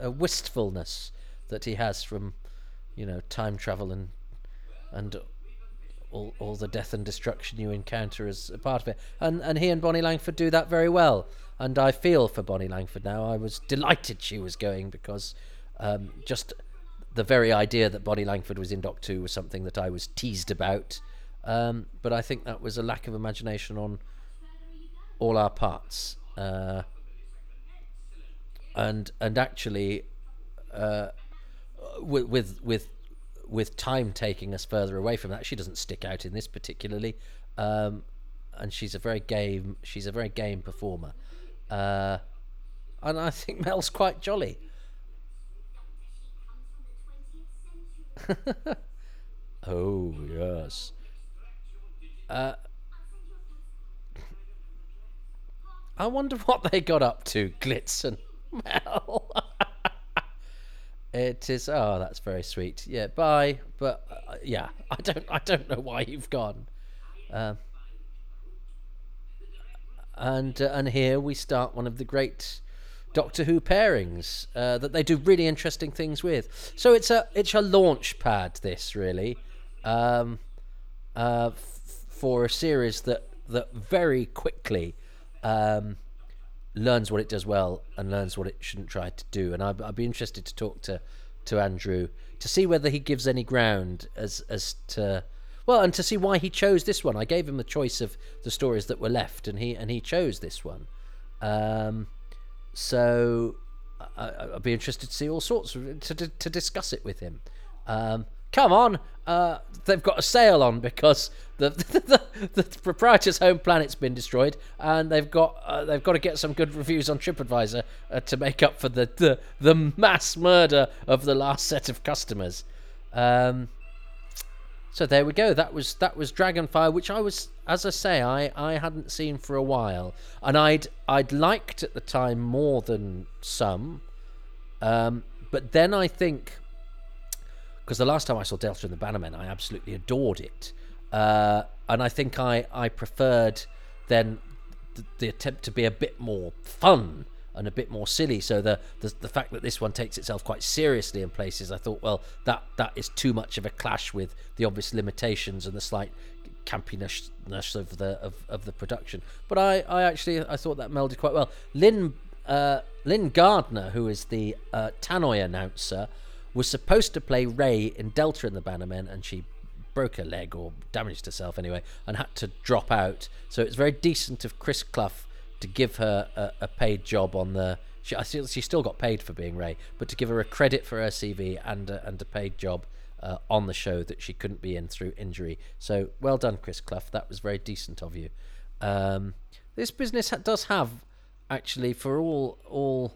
a wistfulness that he has from, you know, time travel and and all, all the death and destruction you encounter as a part of it. And and he and Bonnie Langford do that very well. And I feel for Bonnie Langford now. I was delighted she was going because um, just the very idea that Bonnie Langford was in Doc 2 was something that I was teased about. Um, but I think that was a lack of imagination on all our parts. Uh, and and actually, uh, with with with with time taking us further away from that, she doesn't stick out in this particularly. Um, and she's a very game. She's a very game performer, uh, and I think Mel's quite jolly. oh yes. Uh, I wonder what they got up to, Glitz and Mel. it is. Oh, that's very sweet. Yeah, bye. But uh, yeah, I don't. I don't know why you've gone. Um, and uh, and here we start one of the great Doctor Who pairings uh, that they do really interesting things with. So it's a it's a launch pad. This really. Um, uh, f- for a series that that very quickly um, learns what it does well and learns what it shouldn't try to do. And I'd, I'd, be interested to talk to to Andrew to see whether he gives any ground as as to well, and to see why he chose this one. I gave him the choice of the stories that were left, and he and he chose this one. Um, so I, would be interested to see all sorts of, to to, to discuss it with him. Um, come on, uh, they've got a sale on because the, the, the, the proprietor's home planet's been destroyed, and they've got uh, they've got to get some good reviews on TripAdvisor uh, to make up for the, the the mass murder of the last set of customers. Um, so there we go. That was that was Dragonfire, which I was, as I say, I, I hadn't seen for a while, and I'd I'd liked at the time more than some, um, but then I think because the last time I saw Delta and the Bannermen, I absolutely adored it, uh, and I think I I preferred then the, the, attempt to be a bit more fun and a bit more silly. So the, the the fact that this one takes itself quite seriously in places, I thought, well, that that is too much of a clash with the obvious limitations and the slight campiness of the of, of the production. But I, I actually I thought that melded quite well. Lynn uh, Lynn Gardner, who is the uh, Tannoy announcer, was supposed to play Ray in Delta and the Bannermen, and she broke her leg or damaged herself anyway, and had to drop out. So it's very decent of Chris Clough to give her a, a paid job on the. She, I still, she still got paid for being Ray, but to give her a credit for her CV and a, and a paid job uh, on the show that she couldn't be in through injury. So well done, Chris Clough. That was very decent of you. Um, this business ha- does have actually for all all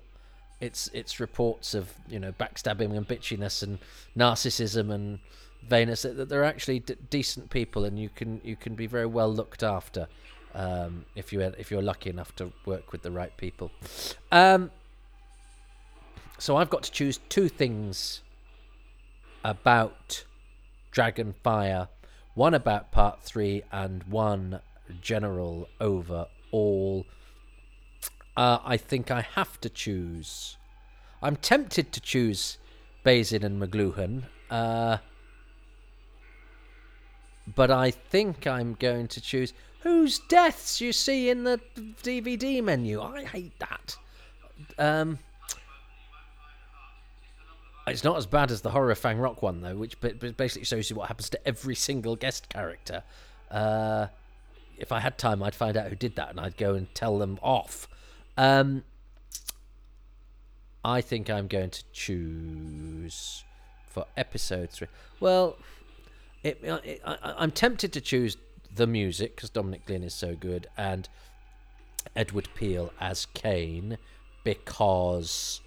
it's it's reports of you know backstabbing and bitchiness and narcissism and vainess that they're actually d- decent people and you can you can be very well looked after um, if you if you're lucky enough to work with the right people. Um, so I've got to choose two things about Dragonfire, one about part three and one general overall. Uh, I think I have to choose. I'm tempted to choose Bazin and McLuhan, uh, but I think I'm going to choose whose deaths you see in the DVD menu. I hate that. Um, it's not as bad as the horror Fang Rock one though, which basically shows you what happens to every single guest character. Uh, if I had time, I'd find out who did that and I'd go and tell them off. Um, I think I'm going to choose for episode three. Well, it, it, I, I'm tempted to choose the music because Dominic Glynn is so good and Edward Peel as Kane because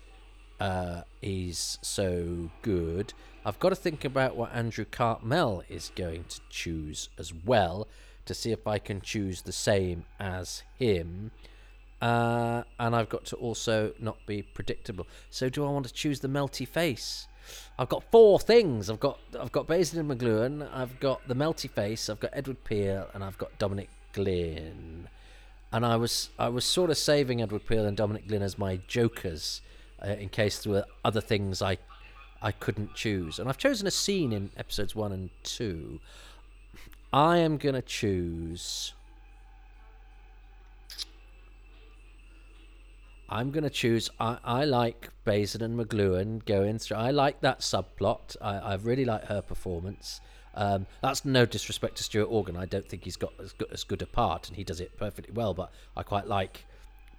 uh, he's so good. I've got to think about what Andrew Cartmel is going to choose as well to see if I can choose the same as him. Uh, and I've got to also not be predictable. So do I want to choose the melty face? I've got four things. I've got I've got Bazin and McLuhan, I've got the melty face, I've got Edward Peel, and I've got Dominic Glynn. And I was I was sort of saving Edward Peel and Dominic Glynn as my jokers uh, in case there were other things I I couldn't choose. And I've chosen a scene in episodes one and two. I am gonna choose. I'm going to choose. I, I like Bazin and McLuhan going through. I like that subplot. I, I really like her performance. Um, that's no disrespect to Stuart Organ. I don't think he's got as good, as good a part, and he does it perfectly well. But I quite like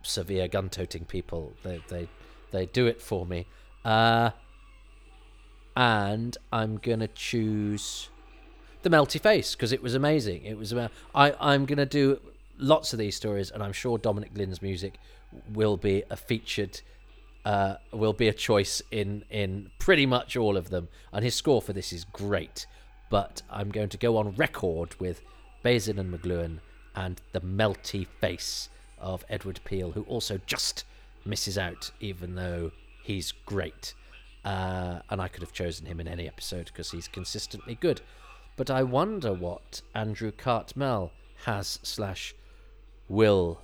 severe gun-toting people. They they they do it for me. Uh, and I'm gonna choose the Melty Face because it was amazing. It was about. I I'm gonna do lots of these stories, and I'm sure Dominic Glynn's music will be a featured uh, will be a choice in in pretty much all of them, and his score for this is great. But I'm going to go on record with Bazin and McLuhan and the melty face of Edward Peel, who also just misses out, even though he's great. Uh, and I could have chosen him in any episode because he's consistently good. But I wonder what Andrew Cartmel has slash will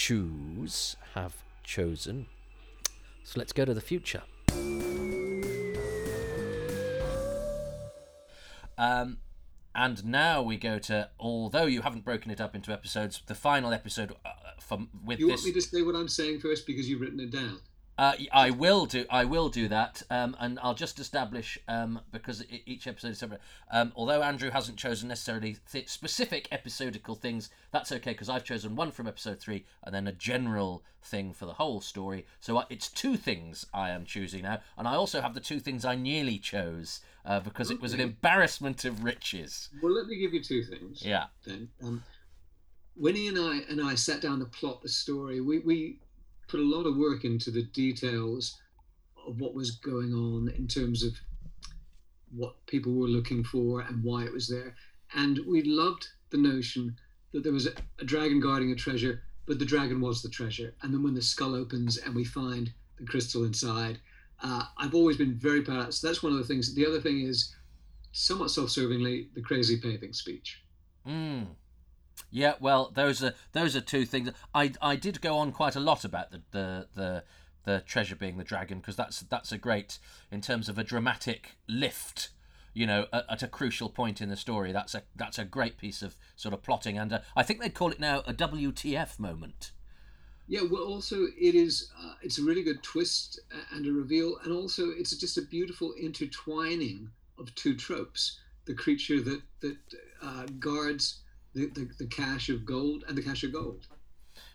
choose, have chosen. So let's go to the future. Um, and now we go to, although you haven't broken it up into episodes, the final episode uh, from with You this. want me to say what I'm saying first because you've written it down? Uh, I will do. I will do that, um, and I'll just establish um, because each episode is separate. Um, although Andrew hasn't chosen necessarily th- specific episodical things, that's okay because I've chosen one from episode three and then a general thing for the whole story. So I, it's two things I am choosing now, and I also have the two things I nearly chose uh, because it was an embarrassment of riches. Well, let me give you two things. Yeah. Then, um, Winnie and I and I sat down to plot the story. We we put a lot of work into the details of what was going on in terms of what people were looking for and why it was there. And we loved the notion that there was a, a dragon guarding a treasure, but the dragon was the treasure. And then when the skull opens and we find the crystal inside, uh, I've always been very proud. So that's one of the things. The other thing is, somewhat self-servingly, the crazy paving speech. Mm. Yeah, well, those are those are two things. I I did go on quite a lot about the the the, the treasure being the dragon because that's that's a great in terms of a dramatic lift. You know, at, at a crucial point in the story, that's a that's a great piece of sort of plotting, and uh, I think they'd call it now a WTF moment. Yeah, well, also it is. Uh, it's a really good twist uh, and a reveal, and also it's just a beautiful intertwining of two tropes: the creature that that uh, guards the, the the cache of gold and the cache of gold.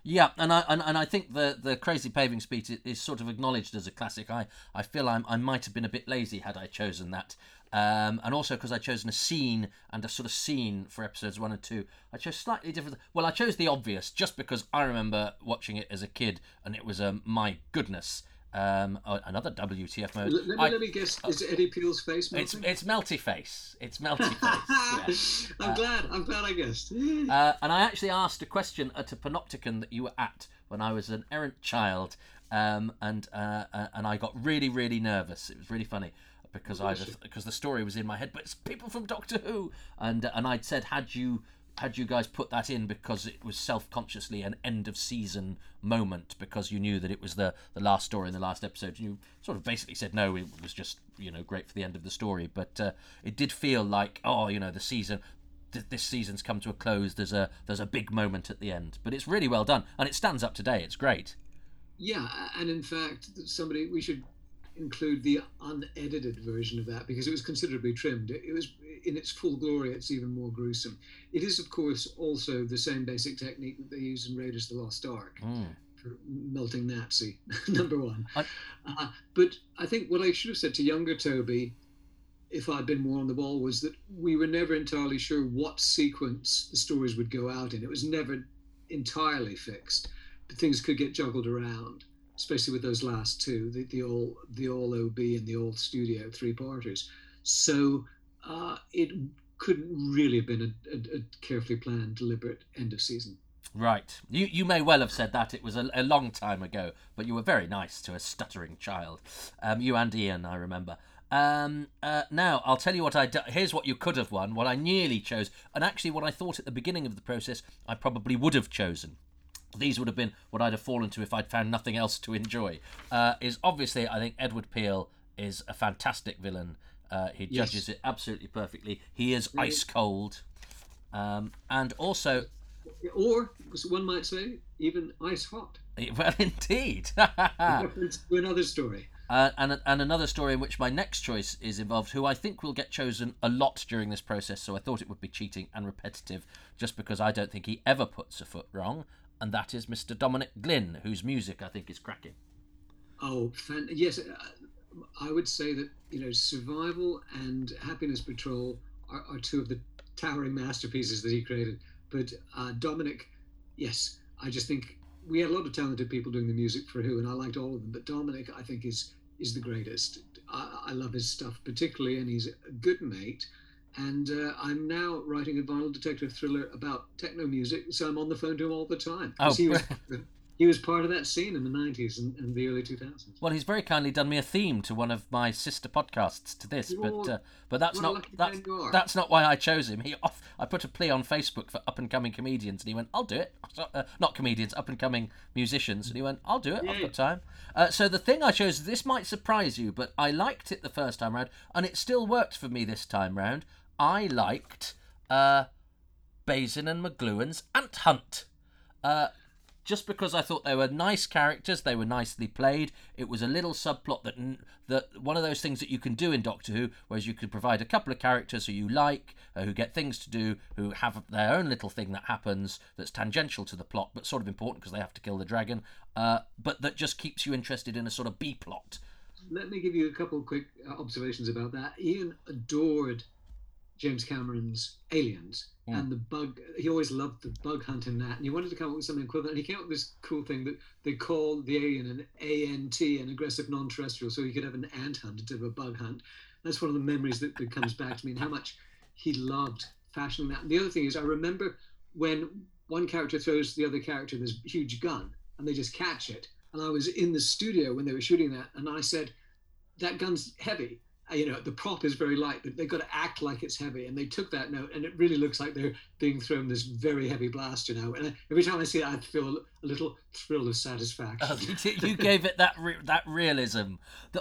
Yeah, and I and, and I think the the crazy paving speech is, is sort of acknowledged as a classic. I I feel I'm, I might have been a bit lazy had I chosen that, um, and also because I chosen a scene and a sort of scene for episodes one and two. I chose slightly different. Well, I chose the obvious just because I remember watching it as a kid, and it was um, my goodness. Um, uh, another WTF mode. Let, me I- let me guess. Is it Eddie Peel's face? it's melting? it's melty face. It's melty face. yeah. I'm glad. I'm glad I guessed. Uh, and I actually asked a question at a panopticon that you were at when I was an errant child, um, and uh, uh, and I got really really nervous. It was really funny because I because the story was in my head, but it's people from Doctor Who, and uh, and I'd said had you had you guys put that in because it was self consciously an end of season moment because you knew that it was the the last story in the last episode. and You sort of basically said no, it was just you know great for the end of the story, but uh, it did feel like oh you know the season th- this season's come to a close. There's a there's a big moment at the end, but it's really well done and it stands up today. It's great. Yeah, and in fact, somebody we should include the unedited version of that because it was considerably trimmed. It, it was in its full glory. It's even more gruesome. It is, of course, also the same basic technique that they use in Raiders of the Lost Ark Mm. for melting Nazi. number one. I- Uh, but I think what I should have said to younger Toby, if I'd been more on the ball, was that we were never entirely sure what sequence the stories would go out in. It was never entirely fixed. But things could get juggled around, especially with those last two, the, the all the all OB and the all studio three parters. So uh, it couldn't really have been a, a, a carefully planned, deliberate end of season. Right. You you may well have said that. It was a, a long time ago, but you were very nice to a stuttering child. Um, you and Ian, I remember. Um, uh, now I'll tell you what I do- here's what you could have won. What I nearly chose, and actually what I thought at the beginning of the process, I probably would have chosen. These would have been what I'd have fallen to if I'd found nothing else to enjoy. Uh, is obviously I think Edward Peel is a fantastic villain. Uh, he Yes. judges it absolutely perfectly. He is ice cold, um, and also Or as one might say, even ice hot. well, indeed. Reference to another story. Uh, and and another story in which my next choice is involved, who I think will get chosen a lot during this process. So I thought it would be cheating and repetitive, just because I don't think he ever puts a foot wrong, and that is Mr. Dominic Glynn, whose music I think is cracking. Oh, fan- yes. uh, I would say that you know, Survival and Happiness Patrol are, are two of the towering masterpieces that he created. But uh, Dominic, yes, I just think we had a lot of talented people doing the music for Who, and I liked all of them. But Dominic, I think, is is the greatest. I, I love his stuff particularly, and he's a good mate. And uh, I'm now writing a vinyl detective thriller about techno music, so I'm on the phone to him all the time. Oh, he was, he was part of that scene in the 90s and, and the early 2000s. Well, he's very kindly done me a theme to one of my sister podcasts to this, but You're- uh, but that's not that's you that's not why I chose him. He off, I put a plea on Facebook for up and coming comedians, and he went, "I'll do it." Uh, not comedians, up and coming musicians, and he went, "I'll do it. I've got time." Uh, so the thing I chose, this might surprise you, but I liked it the first time round, and it still worked for me this time round. I liked uh, and McLuhan's Ant Hunt. Uh, just because I thought they were nice characters, they were nicely played. It was a little subplot that that one of those things that you can do in Doctor Who, whereas you could provide a couple of characters who you like, uh, who get things to do, who have their own little thing that happens that's tangential to the plot, but sort of important because they have to kill the dragon, uh, but that just keeps you interested in a sort of B plot. Let me give you a couple of quick uh, observations about that. Ian adored James Cameron's Aliens Mm. and the bug. He always loved the bug hunt in that, and he wanted to come up with something equivalent. And he came up with this cool thing that they called the alien an ANT, an aggressive non-terrestrial, so he could have an ant hunt instead of a bug hunt. That's one of the memories that, that comes back to me, and how much he loved fashioning that. And the other thing is, I remember when one character throws the other character this huge gun, and they just catch it. And I was in the studio when they were shooting that, and I said, "That gun's heavy." You know, the prop is very light, but they've got to act like it's heavy. And they took that note, and it really looks like they're being thrown this very heavy blaster now. And every time I see it, I feel a little thrill of satisfaction. Oh, you gave it that re- that realism.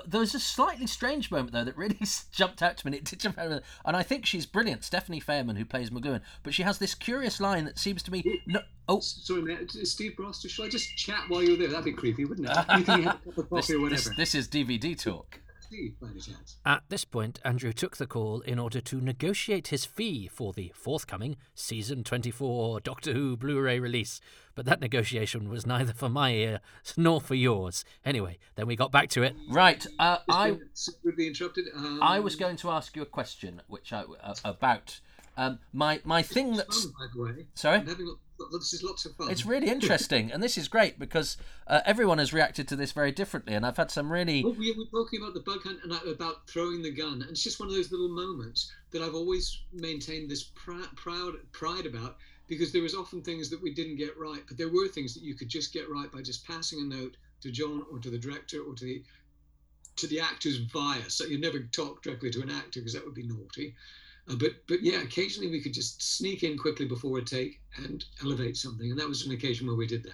There was a slightly strange moment though that really jumped out to me. It did jump out, and I think she's brilliant, Stephanie Fayerman, who plays McLuhan. But she has this curious line that seems to me. No, oh, Sorry, man, Steve Broster, shall I just chat while you're there? That'd be creepy, wouldn't it? You you have a cup of this, coffee or this, this is DVD talk. Steve, by any chance? At this point, Andrew took the call in order to negotiate his fee for the forthcoming Season 24 Doctor Who Blu ray release. But that negotiation was neither for my ear nor for yours. Anyway, then we got back to it. Right, uh, I Rudely interrupted. Um, I was going to ask you a question, which I uh, about um, my my thing that's fun, by the way. sorry. I'm having lots, this is lots of fun. It's really interesting, and this is great because uh, everyone has reacted to this very differently, and I've had some really. Well, we were talking about the bug hunt and about throwing the gun, and it's just one of those little moments that I've always maintained this pr- proud pride about because there was often things that we didn't get right, but there were things that you could just get right by just passing a note to John or to the director or to the to the actors via. So you never talk directly to an actor because that would be naughty. Uh, but but yeah, occasionally we could just sneak in quickly before a take and elevate something, and that was an occasion where we did that.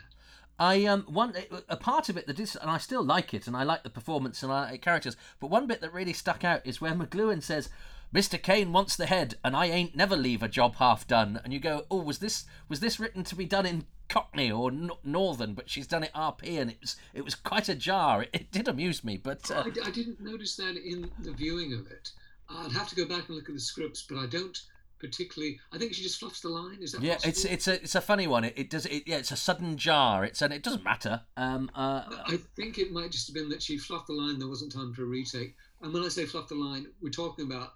I um one a part of it that is, and I still like it, and I like the performance and I like the characters. But one bit that really stuck out is where McLuhan says, "Mr. Kane wants the head, and I ain't never leave a job half done." And you go, "Oh, was this was this written to be done in Cockney or n- Northern?" But she's done it RP, and it was it was quite a jar. It, it did amuse me, but uh, I, I didn't notice that in the viewing of it. I'd have to go back and look at the scripts, but I don't particularly. I think she just fluffs the line. Is that yeah, possible? it's it's a it's a funny one. It, it does it yeah, it's a sudden jar. It's and it doesn't matter. Um uh I think it might just have been that she fluffed the line. There wasn't time for a retake. And when I say fluff the line, we're talking about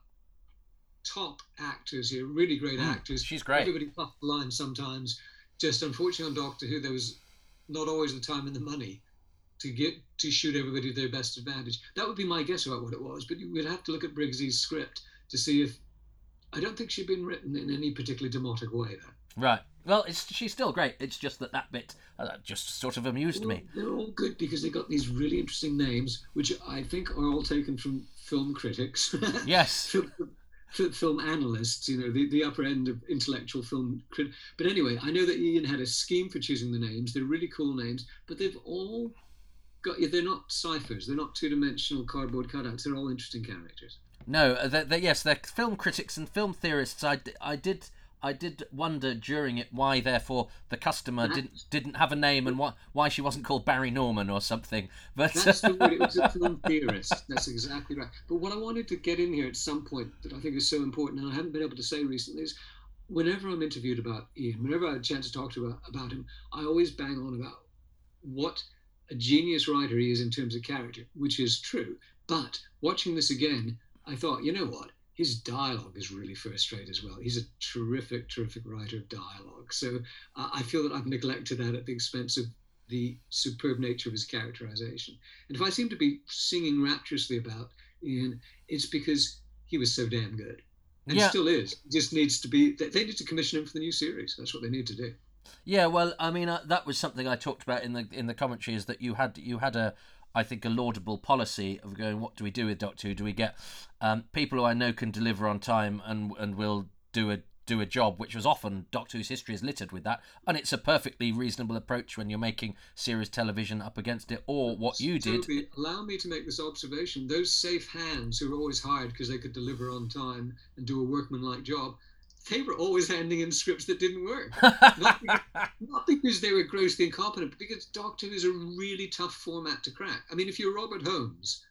top actors here, really great Mm, actors. she's great. Everybody fluffed the line sometimes. Just unfortunately on Doctor Who, there was not always the time and the money to get to shoot everybody to their best advantage. That would be my guess about what it was, but we'd have to look at Briggsy's script to see if. I don't think she'd been written in any particularly demotic way. Though. Right. Well, it's, she's still great. It's just that that bit uh, just sort of amused well, me. They're all good because they got these really interesting names, which I think are all taken from film critics. Yes. film, film analysts, you know, the, the upper end of intellectual film crit. But anyway, I know that Ian had a scheme for choosing the names. They're really cool names, but they've all got, they're not ciphers. They're not two dimensional cardboard cutouts. They're all interesting characters. No, uh, they're, they're, yes, they're film critics and film theorists. I, I did I did wonder during it why, therefore, the customer didn't didn't have a name and why why she wasn't called Barry Norman or something. But that's the word. It was a film theorist. That's exactly right. But what I wanted to get in here at some point that I think is so important, and I haven't been able to say recently, is whenever I'm interviewed about Ian, whenever I had a chance to talk to about, about him, I always bang on about what a genius writer he is in terms of character, which is true. But watching this again, I thought, you know what? His dialogue is really first rate as well. He's a terrific, terrific writer of dialogue. So uh, I feel that I've neglected that at the expense of the superb nature of his characterization. And if I seem to be singing rapturously about Ian, it's because he was so damn good. And Yeah. still is. Just needs to be, they they need to commission him for the new series. That's what they need to do. Yeah, well, I mean, uh, that was something I talked about in the in the commentary is that you had you had a I think a laudable policy of going, what do we do with Doctor Who? Do we get um, people who I know can deliver on time and and will do a do a job, which was often Doctor Who's history is littered with that, and it's a perfectly reasonable approach when you're making serious television up against it, or what you did. Toby, allow me to make this observation. Those safe hands who were always hired because they could deliver on time and do a workmanlike job, they were always handing in scripts that didn't work. not, because, not because they were grossly incompetent, but because Doctor Who is a really tough format to crack. I mean, if you're Robert Holmes,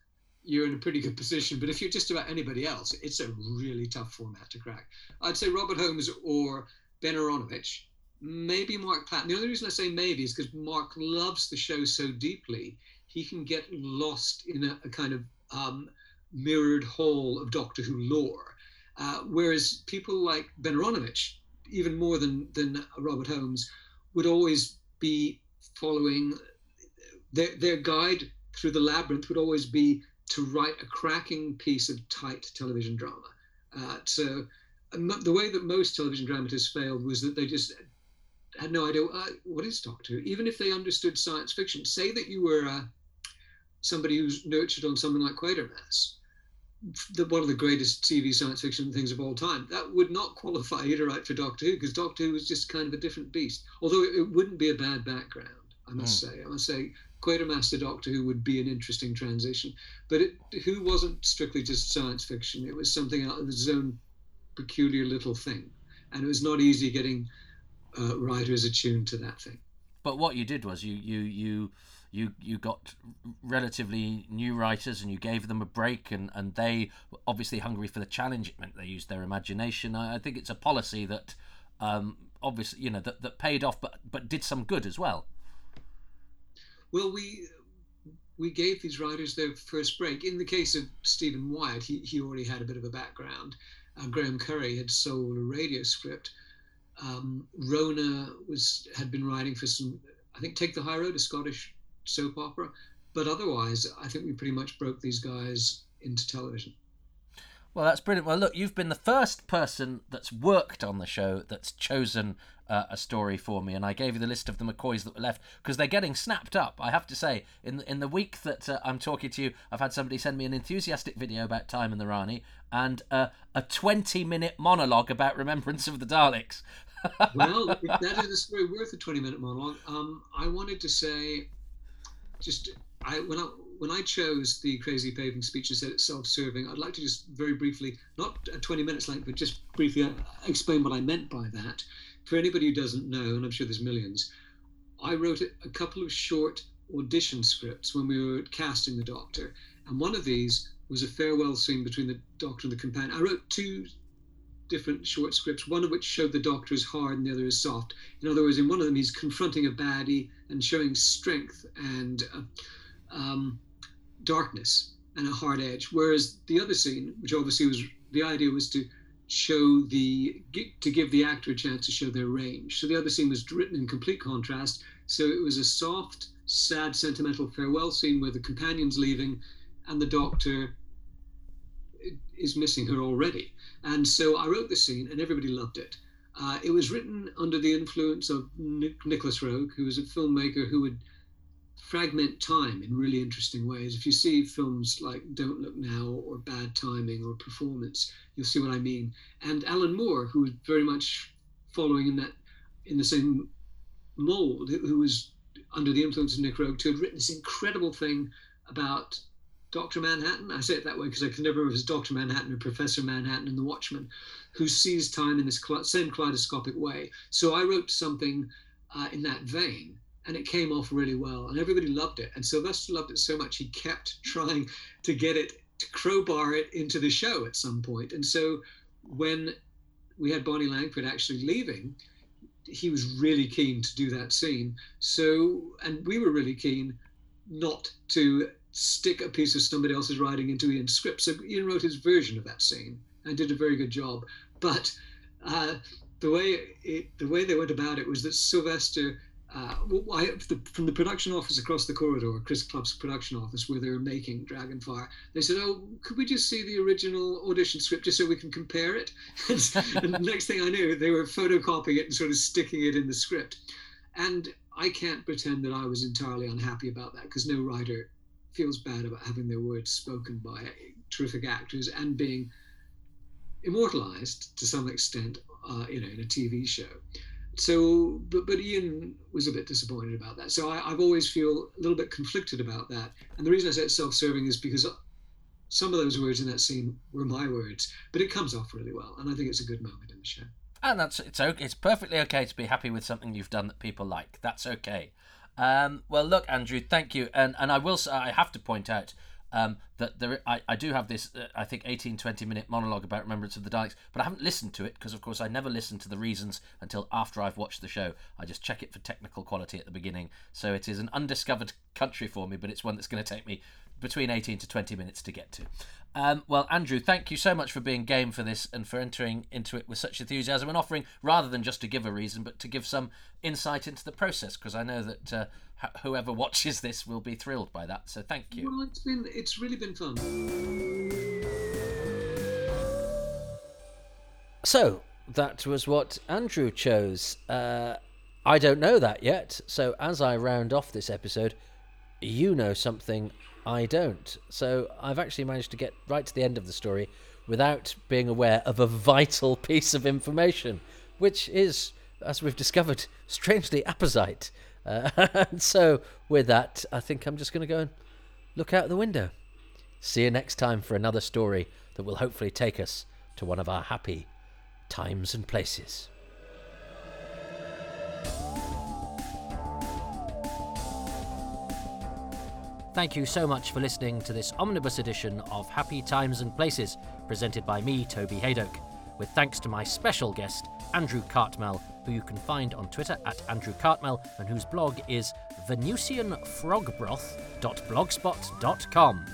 you're in a pretty good position. But if you're just about anybody else, it's a really tough format to crack. I'd say Robert Holmes or Ben Aaronovitch, maybe Marc Platt. And the only reason I say maybe is because Mark loves the show so deeply, he can get lost in a, a kind of um, mirrored hall of Doctor Who lore. Uh, whereas people like Ben Aaronovitch, even more than, than Robert Holmes, would always be following their, their guide through the labyrinth would always be to write a cracking piece of tight television drama. Uh, so the way that most television dramatists failed was that they just had no idea uh, what is Doctor Who. Even if they understood science fiction, say that you were uh, somebody who's nurtured on something like Quatermass, the, one of the greatest TV science fiction things of all time, that would not qualify you to write for Doctor Who because Doctor Who was just kind of a different beast. Although it, it wouldn't be a bad background, I must say. I must say Quatermass to Doctor Who would be an interesting transition. But it, Who wasn't strictly just science fiction, it was something out of its own peculiar little thing. And it was not easy getting uh, writers attuned to that thing. But what you did was you you you you you got relatively new writers and you gave them a break and and they were obviously hungry for the challenge. It meant they used their imagination. I, I think it's a policy that um, obviously you know that, that paid off, but but did some good as well. Well, we we gave these writers their first break. In the case of Stephen Wyatt, he, he already had a bit of a background. Uh, Graeme Curry had sold a radio script. Um, Rona was had been writing for some, I think, Take the High Road, a Scottish soap opera. But otherwise, I think we pretty much broke these guys into television. Well, that's brilliant. Well, look, you've been the first person that's worked on the show that's chosen uh, a story for me, and I gave you the list of the McCoys that were left because they're getting snapped up. I have to say, in the, in the week that uh, I'm talking to you, I've had somebody send me an enthusiastic video about Time and the Rani and uh, a 20 minute monologue about Remembrance of the Daleks. well, that is a story worth a 20 minute monologue. Um, I wanted to say, just I when I when I chose the crazy paving speech and said it's self-serving, I'd like to just very briefly, not a 20 minutes length, but just briefly uh, explain what I meant by that. For anybody who doesn't know, and I'm sure there's millions, I wrote a couple of short audition scripts when we were casting the Doctor, and one of these was a farewell scene between the Doctor and the companion. I wrote two different short scripts, one of which showed the Doctor as hard and the other as soft. In other words, in one of them, he's confronting a baddie and showing strength and uh, um, darkness and a hard edge. Whereas the other scene, which obviously was the idea was to show the to give the actor a chance to show their range. So the other scene was written in complete contrast. So it was a soft, sad, sentimental farewell scene where the companion's leaving, and the Doctor is missing her already. And so I wrote the scene, and everybody loved it. Uh, it was written under the influence of Nic- Nicholas Roeg, who was a filmmaker who would fragment time in really interesting ways. If you see films like Don't Look Now or Bad Timing or Performance, you'll see what I mean. And Alan Moore, who was very much following in that in the same mold, who was under the influence of Nick Roeg, who had written this incredible thing about Dr. Manhattan. I say it that way because I can never remember if it's Dr. Manhattan or Professor Manhattan in The Watchmen, who sees time in this same kaleidoscopic way. So I wrote something uh, in that vein, and it came off really well, and everybody loved it. And Sylvester loved it so much he kept trying to get it to crowbar it into the show at some point. And so when we had Bonnie Langford actually leaving, he was really keen to do that scene. So, and we were really keen not to stick a piece of somebody else's writing into Ian's script. So Ian wrote his version of that scene and did a very good job. But uh, the way it, the way they went about it was that Sylvester. Uh, I, the, from the production office across the corridor, Chris Clough's production office, where they were making Dragonfire, they said, "Oh, could we just see the original audition script just so we can compare it?" and, the next thing I knew, they were photocopying it and sort of sticking it in the script. And I can't pretend that I was entirely unhappy about that because no writer feels bad about having their words spoken by terrific actors and being immortalized to some extent, uh, you know, in a TV show. So, but, but Ian was a bit disappointed about that. So I, have always feel a little bit conflicted about that. And the reason I say it's self-serving is because some of those words in that scene were my words, but it comes off really well, and I think it's a good moment in the show. And that's it's okay. It's perfectly okay to be happy with something you've done that people like. That's okay. Um, well, look, Andrew, thank you, and and I will I have to point out um, that there I, I do have this uh, I think 18 20 minute monologue about Remembrance of the Daleks, but I haven't listened to it because of course I never listen to the reasons until after I've watched the show. I just check it for technical quality at the beginning, so it is an undiscovered country for me, but it's one that's going to take me between 18 to 20 minutes to get to. Um, well, Andrew, thank you so much for being game for this and for entering into it with such enthusiasm and offering, rather than just to give a reason, but to give some insight into the process, because I know that uh, whoever watches this will be thrilled by that. So thank you. Well, it's been it's really been fun. So that was what Andrew chose. Uh, I don't know that yet. So as I round off this episode, you know something I don't. So I've actually managed to get right to the end of the story without being aware of a vital piece of information, which is, as we've discovered, strangely apposite. Uh, and so, with that, I think I'm just going to go and look out the window. See you next time for another story that will hopefully take us to one of our happy times and places. Thank you so much for listening to this omnibus edition of Happy Times and Places, presented by me, Toby Hadoke, with thanks to my special guest, Andrew Cartmel, who you can find on Twitter at Andrew Cartmel and whose blog is venusianfrogbroth.blogspot.com.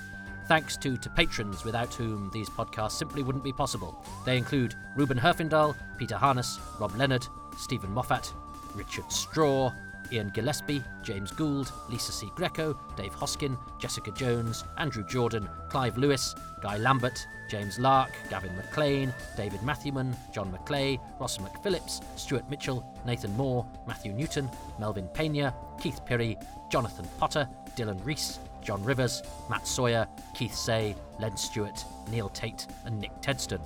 Thanks to, to patrons without whom these podcasts simply wouldn't be possible. They include Ruben Herfindahl, Peter Harness, Rob Leonard, Stephen Moffat, Richard Straw, Ian Gillespie, James Gould, Lisa C. Greco, Dave Hoskin, Jessica Jones, Andrew Jordan, Clive Lewis, Guy Lambert, James Lark, Gavin McLean, David Matthewman, John McClay, Ross McPhillips, Stuart Mitchell, Nathan Moore, Matthew Newton, Melvin Pena, Keith Pirrie, Jonathan Potter, Dylan Reese, John Rivers, Matt Sawyer, Keith Say, Len Stewart, Neil Tate, and Nick Tedston.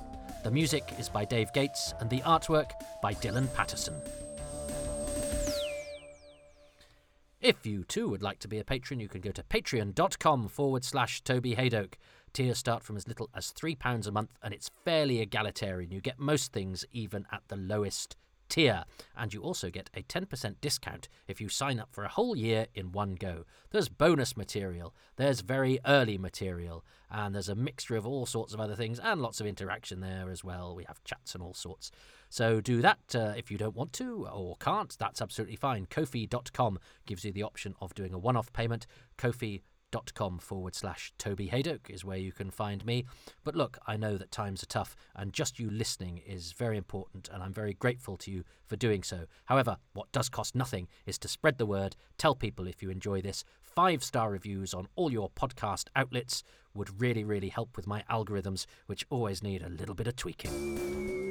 The music is by Dave Gates and the artwork by Dylan Patterson. If you too would like to be a patron, you can go to patreon.com forward slash Toby Hadoke. Tiers start from as little as £3 a month, and it's fairly egalitarian. You get most things even at the lowest tier. And you also get a 10% discount if you sign up for a whole year in one go. There's bonus material, there's very early material, and there's a mixture of all sorts of other things and lots of interaction there as well. We have chats and all sorts. So do that uh, if you don't want to or can't. That's absolutely fine. Ko-fi.com gives you the option of doing a one-off payment. Ko-fi.com forward slash Toby Hadoke is where you can find me. But look, I know that times are tough, and just you listening is very important, and I'm very grateful to you for doing so. However, what does cost nothing is to spread the word, tell people if you enjoy this. Five star reviews on all your podcast outlets would really, really help with my algorithms, which always need a little bit of tweaking.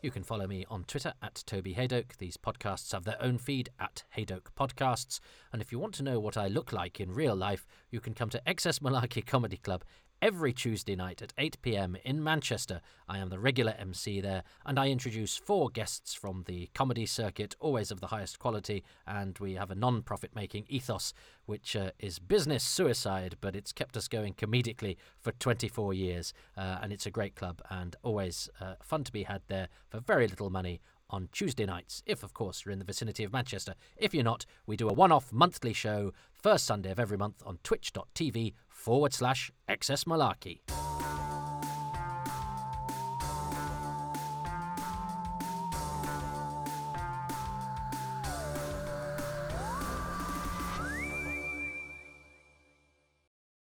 You can follow me on Twitter at Toby Hadoke. These podcasts have their own feed at Hadoke Podcasts. And if you want to know what I look like in real life, you can come to XS Malarkey Comedy Club every Tuesday night at 8 pm in Manchester. I am the regular MC there, and I introduce four guests from the comedy circuit, always of the highest quality. And we have a non profit making ethos, which uh, is business suicide, but it's kept us going comedically for 24 years. Uh, and it's a great club and always uh, fun to be had there for very little money on Tuesday nights, if of course you're in the vicinity of Manchester. If you're not, we do a one off monthly show, first Sunday of every month on twitch.tv forward slash excess malarkey.